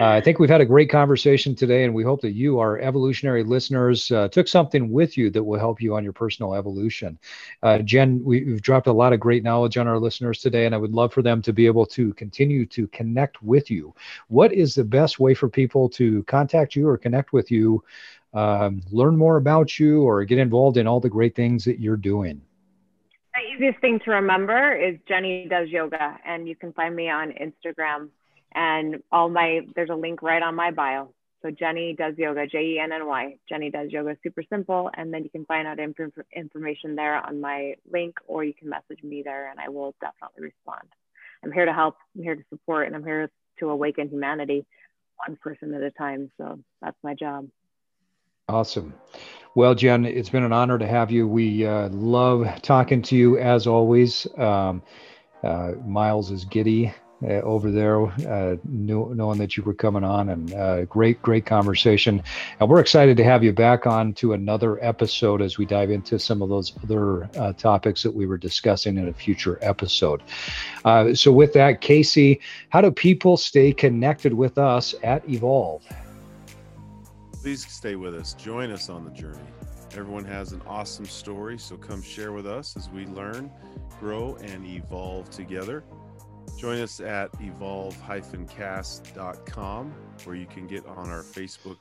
Uh, I think we've had a great conversation today, and we hope that you, our evolutionary listeners, uh, took something with you that will help you on your personal evolution. Uh, Jen, we, we've dropped a lot of great knowledge on our listeners today, and I would love for them to be able to continue to connect with you. What is the best way for people to contact you or connect with you, um, learn more about you, or get involved in all the great things that you're doing? The easiest thing to remember is Jenny Does Yoga, and you can find me on Instagram. And all my, there's a link right on my bio. So Jenny Does Yoga, J E N N Y. Jenny Does Yoga, super simple. And then you can find out inf- information there on my link, or you can message me there, and I will definitely respond. I'm here to help, I'm here to support, and I'm here to awaken humanity one person at a time. So that's my job. Awesome. Well, Jen, it's been an honor to have you. We uh, love talking to you as always. Um, uh, Miles is giddy uh, over there, uh, knew, knowing that you were coming on, and uh, great, great conversation. And we're excited to have you back on to another episode as we dive into some of those other uh, topics that we were discussing in a future episode. Uh, so, with that, Casey, how do people stay connected with us at Evolve? Please stay with us. Join us on the journey. Everyone has an awesome story, so come share with us as we learn, grow, and evolve together. Join us at evolve-cast.com where you can get on our Facebook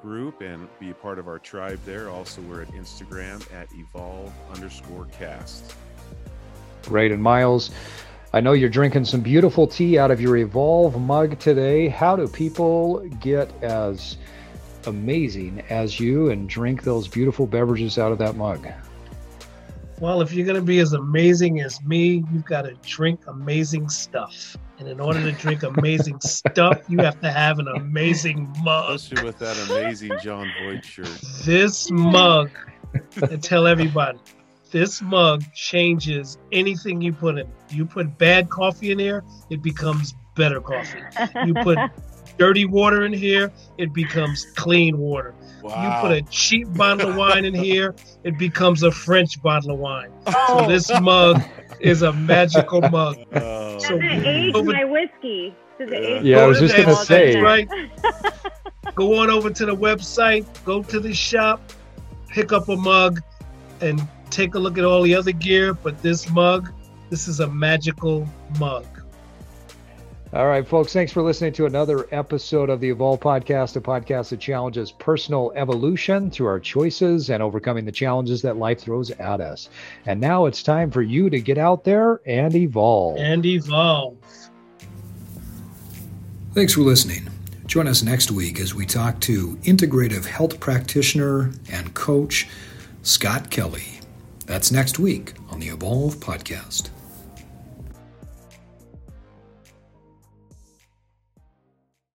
group and be a part of our tribe there. Also, we're at Instagram at evolve underscore cast. Great. And Miles, I know you're drinking some beautiful tea out of your Evolve mug today. How do people get as amazing as you and drink those beautiful beverages out of that mug? Well, if you're going to be as amazing as me, you've got to drink amazing stuff. And in order to drink amazing stuff, you have to have an amazing mug. Especially with that amazing Jon Voight shirt. This mug, and tell everybody, this mug changes anything you put in. You put bad coffee in here, it becomes better coffee. You put dirty water in here, it becomes clean water. Wow. You put a cheap bottle of wine in here, it becomes a French bottle of wine. Oh. So this mug is a magical mug. Oh, So Does it age over- my whiskey? Does it age Yeah, I was just gonna say. Right. Go on over to the website, go to the shop, pick up a mug, and take a look at all the other gear. But this mug, this is a magical mug. All right, folks, thanks for listening to another episode of the Evolve Podcast, a podcast that challenges personal evolution through our choices and overcoming the challenges that life throws at us. And now it's time for you to get out there and evolve. And evolve. Thanks for listening. Join us next week as we talk to integrative health practitioner and coach Scott Kelly. That's next week on the Evolve Podcast.